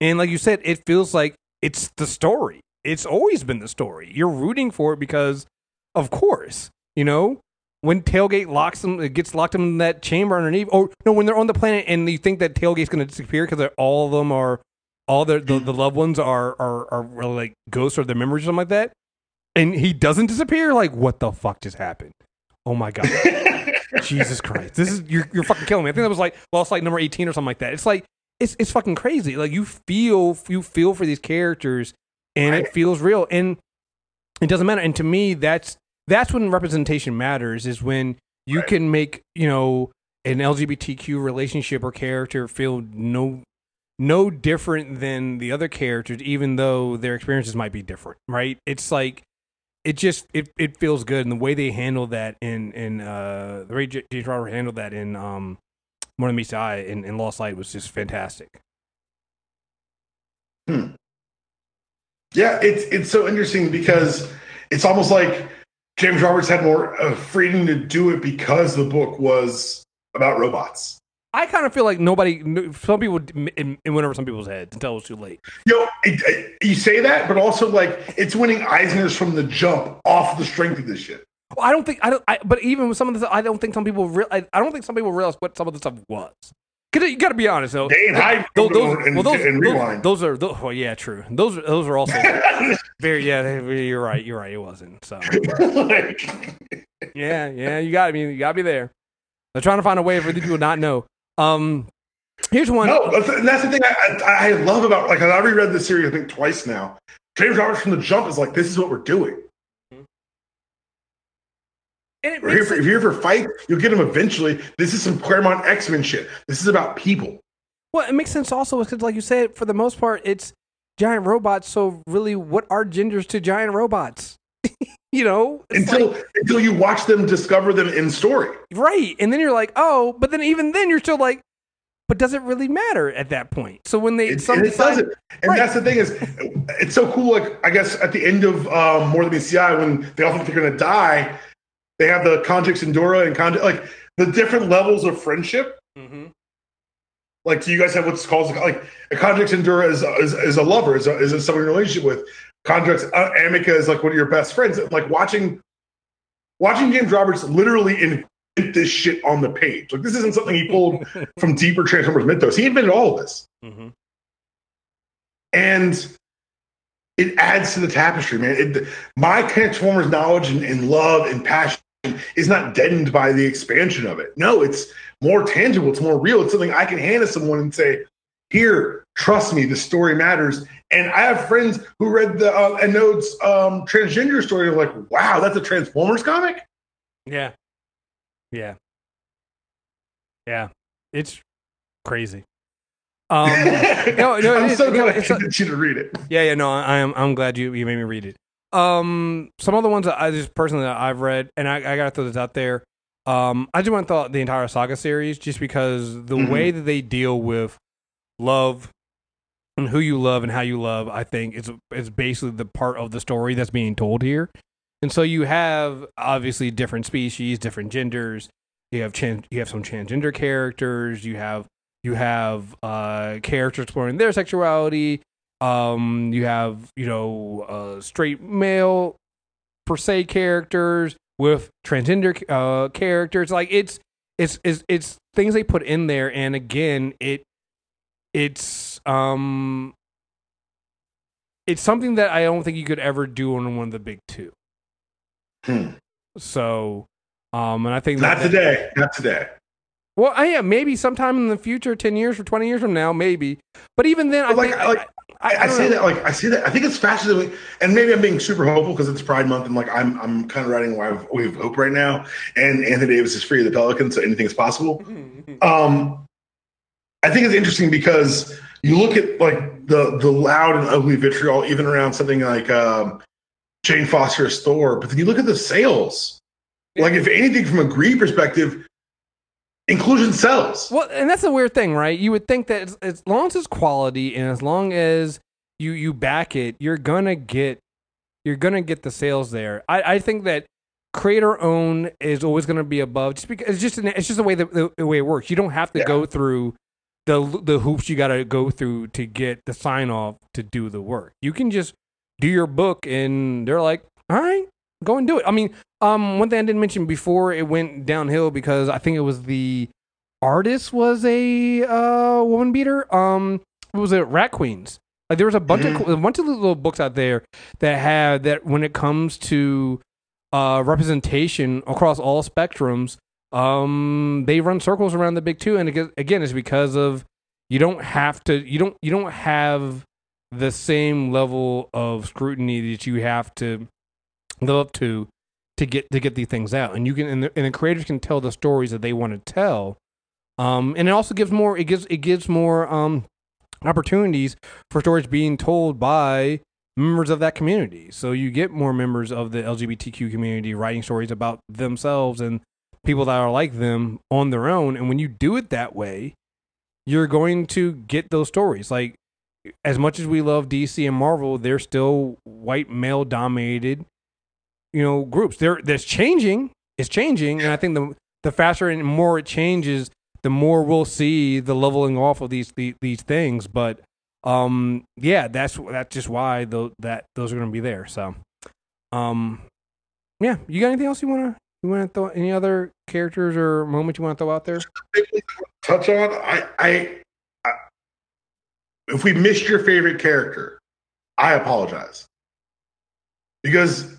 And like you said, it feels like it's the story. It's always been the story. You're rooting for it because, of course, you know, when Tailgate locks them, it gets locked them in that chamber underneath. Or no, when they're on the planet and you think that Tailgate's going to disappear because all of them are, all the, the the loved ones are are are really like ghosts or their memories or something like that. And he doesn't disappear. Like, what the fuck just happened? Oh my god. Jesus Christ. This is you're you're fucking killing me. I think that was like lost light number 18 or something like that. It's like it's it's fucking crazy. Like you feel you feel for these characters and it feels real and it doesn't matter. And to me that's that's when representation matters is when you Right. can make, you know, an LGBTQ relationship or character feel no no different than the other characters even though their experiences might be different, right? It's like it just it, it feels good and the way they handle that in in uh the way James Robert handled that in um more than meets the eye in, in Lost Light was just fantastic. Yeah, it's it's so interesting because it's almost like James Roberts had more uh, freedom to do it because the book was about robots. I kind of feel like nobody, some people, it, it went over some people's heads until it was too late. Yo, it, it- you say that, but also like it's winning Eisner's from the jump off the strength of this shit. Well, I don't think I don't. I, but even with some of this, I don't think some people. Real, I, I don't think some people realize what some of the stuff was. Cause you got to be honest though. They ain't Those, those, and- well, those, and those, those are. Those, well, yeah, true. Those, are- those are also very. Yeah, they- you're right. You're right. It wasn't. So like, yeah, yeah. You got. I mean, you got to be there. They're trying to find a way for these people to not know. Um, here's one. no, that's the thing I, I, I love about like I've reread the series I think twice now. James Roberts from the jump is like this is what we're doing. And it We're here for, sense- if you're here for fight, you'll get them eventually. This is some Claremont X Men shit. This is about people. Well, it makes sense also because, like you said, for the most part, it's giant robots. So, really, what are genders to giant robots? you know, until like- until you watch them discover them in story. right, and then you're like, oh, but then even then, you're still like, but does it really matter at that point? So when they It, some and it decide- doesn't. And Right. that's the thing is, it's so cool. Like I guess at the end of um, More Than Meets the Eye, when they all think they're going to die, they have the Conjunx Endura and Conjunx, like the different levels of friendship. Mhm. Like, do you guys have what's called like a Conjunx Endura is, is, is a lover, is, a, is someone in a relationship with. Conjunx uh, Amica is like one of your best friends. Like watching watching James Roberts literally invent this shit on the page. Like this isn't something he pulled from deeper Transformers mythos. He invented all of this Mhm. and it adds to the tapestry, man. It, my Transformers knowledge and, and love and passion is not deadened by the expansion of it. No, it's more tangible. It's more real. It's something I can hand to someone and say, "Here, trust me, the story matters." And I have friends who read the uh, Anode's um, transgender story and like, "Wow, that's a Transformers comic." yeah, yeah, yeah. It's crazy. Um, no, no, I'm is. so No, glad I it's you to read it. Yeah, yeah, no, I am. I'm glad you you made me read it. Um, some other ones that I just personally that I've read, and I, I gotta throw this out there. Um, I just went through the entire saga series just because the Mhm. way that they deal with love and who you love and how you love, I think is is basically the part of the story that's being told here. And so you have obviously different species, different genders. You have trans, you have some transgender characters. You have you have uh, characters exploring their sexuality. Um, you have you know uh, straight male per se characters with transgender uh, characters. Like it's it's it's it's things they put in there, and again, it it's um it's something that I don't think you could ever do on one of the big two. Hmm. So, um, and I think Not that, today. Not today. Well, I, yeah, maybe sometime in the future, ten years or twenty years from now, maybe. But even then, I Like- think like, I, I say know. that like I say that I think it's faster than we, and maybe I'm being super hopeful because it's Pride Month and like I'm I'm kind of riding why we have hope right now. And Anthony Davis is free of the Pelicans, so anything is possible. Um, I think it's interesting because you look at like the the loud and ugly vitriol even around something like um, Jane Foster's Thor, but then you look at the sales. Like if anything, from a greed perspective, inclusion sells. Well, and that's a weird thing, right? You would think that as, as long as it's quality and as long as you you back it, you're gonna get you're gonna get the sales there. I, I think that creator own is always gonna be above just because it's just an, it's just the way the, the, the way it works. You don't have to Yeah. go through the the hoops you got to go through to get the sign off to do the work. You can just do your book and they're like, "All right, go and do it." I mean, um one thing I didn't mention before it went downhill because I think it was the artist was a uh woman beater. Um what was it Rat Queens? Like there was a bunch of a bunch of little books out there that had that when it comes to uh representation across all spectrums, um they run circles around the big two and again, again it's because of you don't have to you don't you don't have the same level of scrutiny that you have to live up to to get to get these things out. And you can and the, and the creators can tell the stories that they want to tell. Um and it also gives more it gives it gives more um opportunities for stories being told by members of that community. So you get more members of the lgbtq community writing stories about themselves and people that are like them on their own. And when you do it that way you're going to get those stories. Like as much as we love dc and marvel they're still white male dominated you know groups. There that's changing. It's changing and i think the the faster and more it changes the more we'll see the leveling off of these these, these things. But um yeah that's that's just why tho- that those are going to be there. So um yeah. You got anything else you want to you want to throw any other characters or moments you want to throw out there? Touch on I, I I if we missed your favorite character i apologize. Because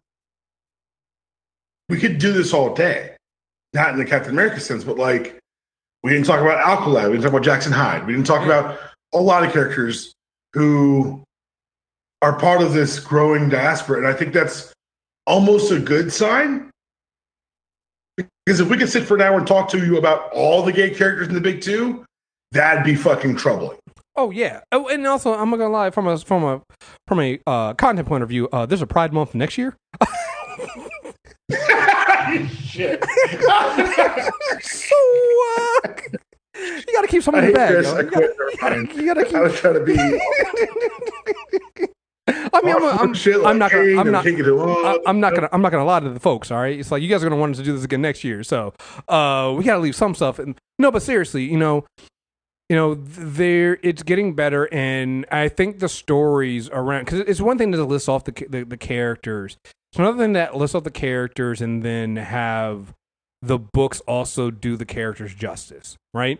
we could do this all day not in the captain america sense but like we didn't talk about alkali we didn't talk about jackson hyde we didn't talk about a lot of characters who are part of this growing diaspora and i think that's almost a good sign because if we could sit for an hour and talk to you about all the gay characters in the big two, that'd be fucking troubling. Oh yeah. Oh, and also I'm not gonna lie from a from a from a uh, content point of view. Uh, there's a Pride Month next year. Shit. so uh, you got to keep some in the bag. Chris. yo. I You gotta, you gotta keep. I was trying to be. I mean, I'm, I'm, shit I'm not gonna. I'm not. can't get it on. I- I'm not gonna. I'm not gonna lie to the folks. All right, it's like you guys are gonna want us to do this again next year. So, uh, we gotta leave some stuff. And no, but seriously, you know, you know, there it's getting better, and I think the stories around because it's one thing to list off the, the the characters. It's another thing that list off the characters and then have the books also do the characters justice, right?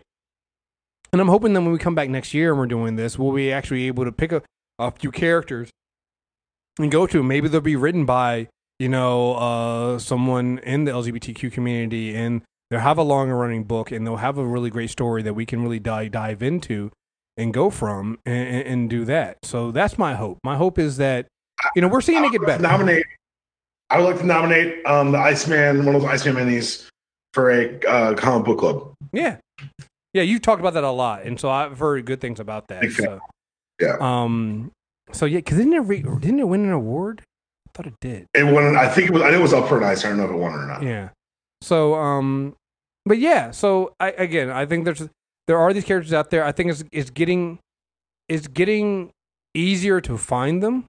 And I'm hoping that when we come back next year and we're doing this, we'll be actually able to pick a, a few characters and go to. Maybe they'll be written by you know uh, someone in the LGBTQ community, and they'll have a longer running book, and they'll have a really great story that we can really dive dive into and go from and, and, and do that. So that's my hope. My hope is that you know we're seeing it get better. Nominate. I would like to nominate um, the Iceman, one of those Iceman minis, for a uh, comic book club. Yeah. Yeah, you've talked about that a lot, and so I've heard good things about that. Fan. So, Yeah. Um. So yeah, because didn't it re- didn't it win an award? I thought it did. It won. I think it was. I know it was up for an Ice. I don't know if it won or not. Yeah. So um, but yeah. So I again, I think there's there are these characters out there. I think it's it's getting it's getting easier to find them.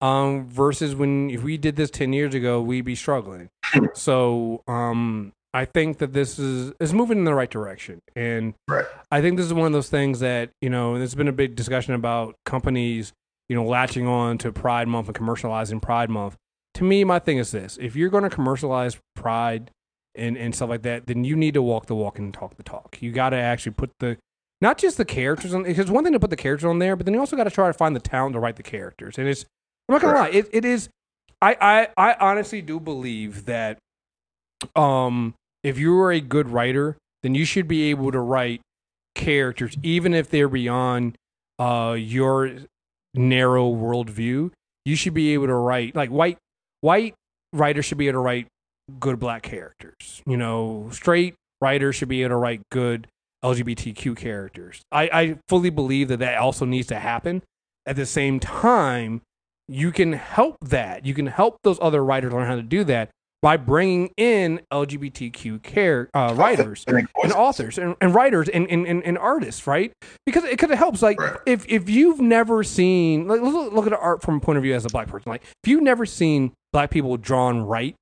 Um, versus when if we did this ten years ago, we'd be struggling. so um, I think that this is is moving in the right direction, and Right. I think this is one of those things that you know. There's been a big discussion about companies, you know, latching on to Pride Month and commercializing Pride Month. To me, my thing is this: if you're going to commercialize Pride and and stuff like that, then you need to walk the walk and talk the talk. You got to actually put the not just the characters on because one thing to put the characters on there, but then you also got to try to find the talent to write the characters. And it's I'm not gonna lie, it, it is. I, I I honestly do believe that um if you are a good writer, then you should be able to write characters even if they're beyond uh your narrow worldview. You should be able to write like white white writers should be able to write good black characters. You know, straight writers should be able to write good LGBTQ characters. I, I fully believe that that also needs to happen. At the same time, you can help that. You can help those other writers learn how to do that by bringing in LGBTQ care, uh, writers and authors and, and writers and, and, and, artists, right? Because it kind of helps. Like Right. if if you've never seen, like look, look at art from a point of view as a black person. Like if you've never seen black people drawn right,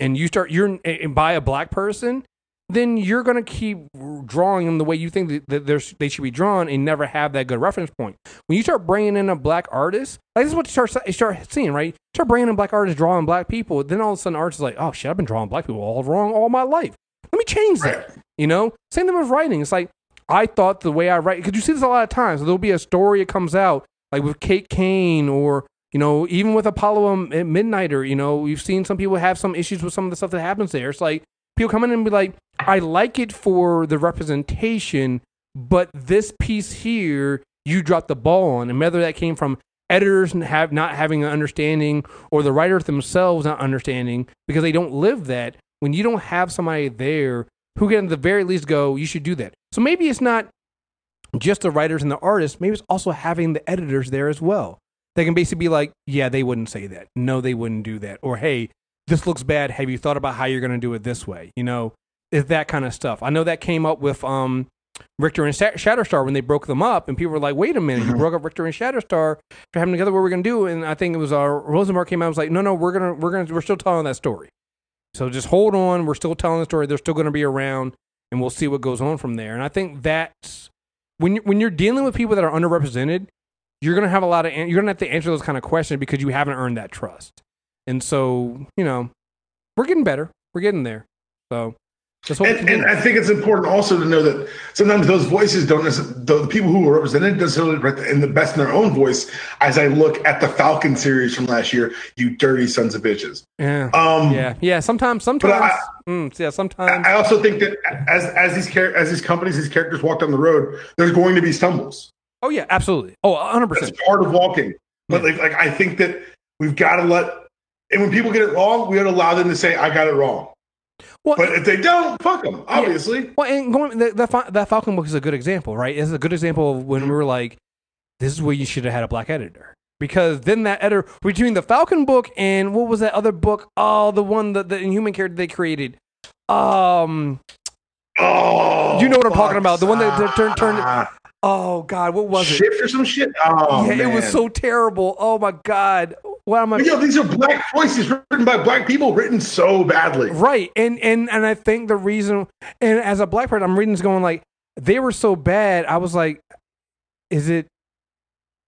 and you start you're and by a black person, then you're gonna keep drawing them the way you think that- they should be drawn and never have that good reference point. When you start bringing in a black artist, like this is what you start you start seeing, right? Start bringing in black artists drawing black people, then all of a sudden artists is like, oh shit, I've been drawing black people all wrong all my life. Let me change that. You know, same thing with writing. It's like I thought the way I write because you see this a lot of times. There'll be a story that comes out like with Kate Kane or you know even with Apollo at Midnighter. You know, we've seen some people have some issues with some of the stuff that happens there. It's like people come in and be like, I like it for the representation, but this piece here you dropped the ball on, and whether that came from editors have not having an understanding or the writers themselves not understanding because they don't live that when you don't have somebody there who can at the very least go you should do that. So maybe it's not just the writers and the artists maybe it's also having the editors there as well. They can basically be like yeah they wouldn't say that. No they wouldn't do that. Or hey this looks bad have you thought about how you're going to do it this way you know it's that kind of stuff i know that came up with um Rictor and Sha- Shatterstar when they broke them up, and people were like, "Wait a minute, you broke up Rictor and Shatterstar for having together. What we're gonna do?" And I think it was uh, Rosenberg came out and was like, "No, no, we're gonna, we're gonna, we're still telling that story. So just hold on. We're still telling the story. They're still gonna be around, and we'll see what goes on from there." And I think that's when you, when you're dealing with people that are underrepresented, you're gonna have a lot of you're gonna have to answer those kind of questions because you haven't earned that trust. And so you know, we're getting better. We're getting there. So And, and. I think it's important also to know that sometimes those voices don't necessarily, the, the people who are represented necessarily in the best in their own voice. As I look at the Falcon series from last year, you dirty sons of bitches. yeah. Um, Yeah, yeah. Sometimes, sometimes, I- mm, yeah. Sometimes, I also think that as as these char- as these companies, these characters walk down the road, there's going to be stumbles. oh yeah, absolutely. Oh, hundred That's percent. It's part of walking. But like, like I think that we've got to let, and when people get it wrong, we to allow them to say, "I got it wrong." Well, But if they don't, fuck them. Obviously, well, and going that that, that Falcon book is a good example, right? It's a good example of when we were like, "This is where you should have had a black editor." Because then that editor between the Falcon book and what was that other book? Oh, the one that the Inhuman character they created. Um. oh, You know what I'm talking about, the one that- turned- turned- Oh God, what was it? shift or some shit. Oh, yeah, it was so terrible. Oh my God, what am I? But, yo, these are black voices written by black people, written so badly. Right. And and and I think the reason and as a black person, I'm reading this going like they were so bad. I was like, is it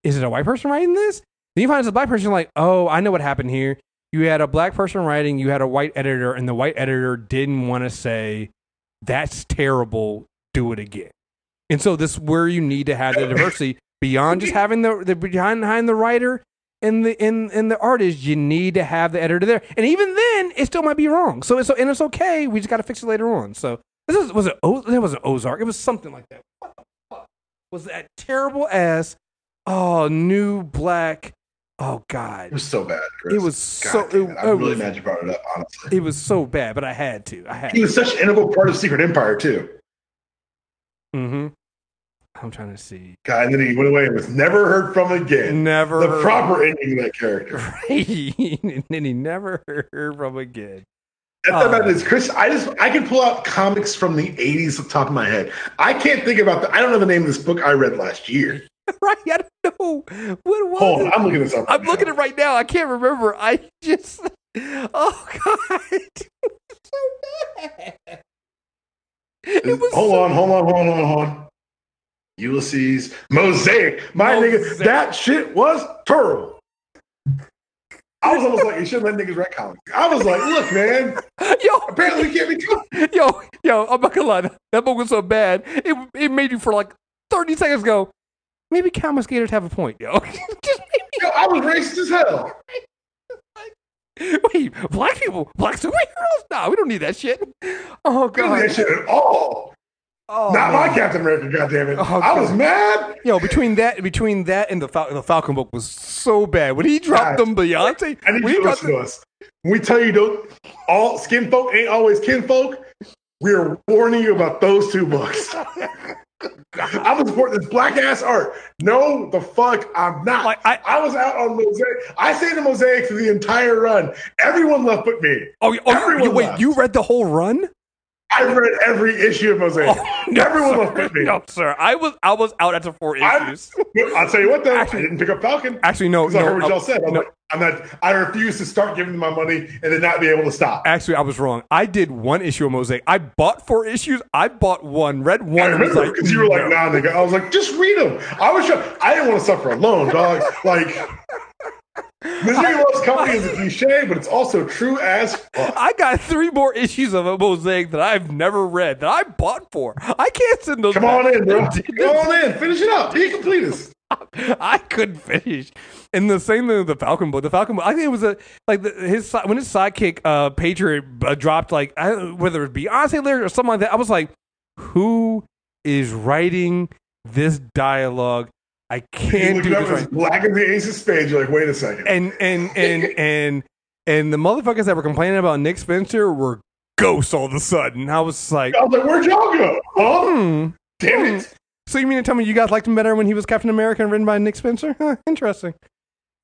is it a white person writing this? Then you find it's a black person like, oh, I know what happened here. You had a black person writing, you had a white editor, and the white editor didn't want to say, That's terrible, do it again. And so this is where you need to have the diversity beyond just having the, the behind behind the writer and the in and the artist, you need to have the editor there. And even then, it still might be wrong. So it's so and it's okay. We just got to fix it later on. So this is was it? O, that wasn't Ozark. It was something like that. What the fuck was that terrible ass? Oh, new black. Oh God, It was so bad. Chris. it was so. It, it. I'm really was, mad you brought it up. Honestly, it was so bad, but I had to. I had. he was such an integral part of Secret Empire too. Mm-hmm. I'm trying to see. God, and then he went away and was never heard from again. Never The proper ending of that character. Right. and then he never heard from again. That's about this, uh, Chris. I just I can pull out comics from the '80s off the top of my head. I can't think about the. I don't know the name of this book I read last year. right? I don't know what was Hold on, I'm looking this up. I'm right looking at it right now. I can't remember. I just, oh god, so bad. It was hold so- on, hold on, hold on, hold on. Ulysses Mosaic. My Mosaic. nigga, that shit was terrible. I was almost like, you shouldn't let niggas write comics. I was like, look, man, Yo, apparently we can't be yo, yo. I'm not gonna lie. That book was so bad. It it made you for like 30 seconds go. Maybe Comicsgaters have a point, yo. just Yo, I was racist as hell. wait, black people, black superheroes? Nah, we don't need that shit. Oh We don't do god. that shit at all. Oh, Not man. my Captain America, goddammit. Oh, I was God. mad. Yo, between that, between that and the Fal- the Falcon book was so bad. When he dropped Guys, them, Beyonce. I need you to listen to us. When we tell you don't all skin folk ain't always kinfolk, we are warning you about those two books. I'm gonna support this black ass art. No, the fuck, I'm not. Like, I- I was out on mosaic. I stayed in mosaic for the entire run. Everyone left but me. Oh, oh you, wait, left. you read the whole run? I read every issue of mosaic. Oh, no, Everyone sir. left but me. No, sir. I was I was out after four issues. I'll tell you what, though, Actually- I didn't pick up Falcon. Actually, no, Because I heard what y'all uh, said. I'm, no. like, I'm not. I refuse to start giving them my money and then not be able to stop. Actually, I was wrong. I did one issue of Mosaic. I bought four issues. I bought one, read one, remember like, because you were like, "Nah, nigga." I was like, "Just read them." I was. Trying, I didn't want to suffer alone, dog. Like, Misery Loves Company is a cliche, but it's also true as fuck. I got three more issues of a Mosaic that I've never read that I bought for. I can't send those. Come back. on in, bro. Come on in. Finish it up. Be complete. I couldn't finish. And the same thing with the Falcon book. The Falcon book. I think it was a like the, his when his sidekick uh Patriot uh, dropped like I, whether it be Beyonce lyrics or something like that. I was like, who is writing this dialogue? I can't look do this right. black as the ace of spades. You're like, wait a second. And and and and and the motherfuckers that were complaining about Nick Spencer were ghosts all of a sudden. I was like, I was like, where'd y'all go? Huh? hmm. Damn it. So you mean to tell me you guys liked him better when he was Captain America and written by Nick Spencer? Huh, interesting.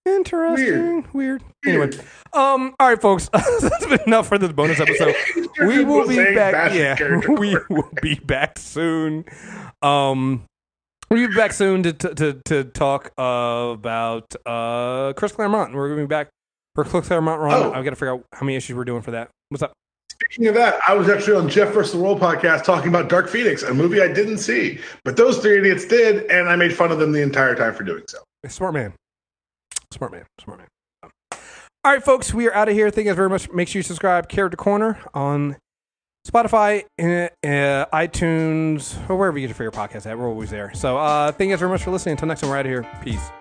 Interesting. Weird. Anyway, Weird. um, all right, folks, that's been enough for this bonus episode. we will be back. Yeah, we will be back soon. Um, we'll be back soon to to to, to talk about uh Chris Claremont. We're going to be back for Chris Claremont run. Oh. I've got to figure out how many issues we're doing for that. What's up? Speaking of that, I was actually on Jeff vs. the World podcast talking about Dark Phoenix, a movie I didn't see, but those three idiots did, and I made fun of them the entire time for doing so. Smart man. Smart man. Smart man. All right, folks, we are out of here. Thank you guys very much. Make sure you subscribe, Character Corner on Spotify, uh, iTunes, or wherever you get your favorite podcast at. We're always there. So uh, thank you guys very much for listening. Until next time, we're out of here. Peace.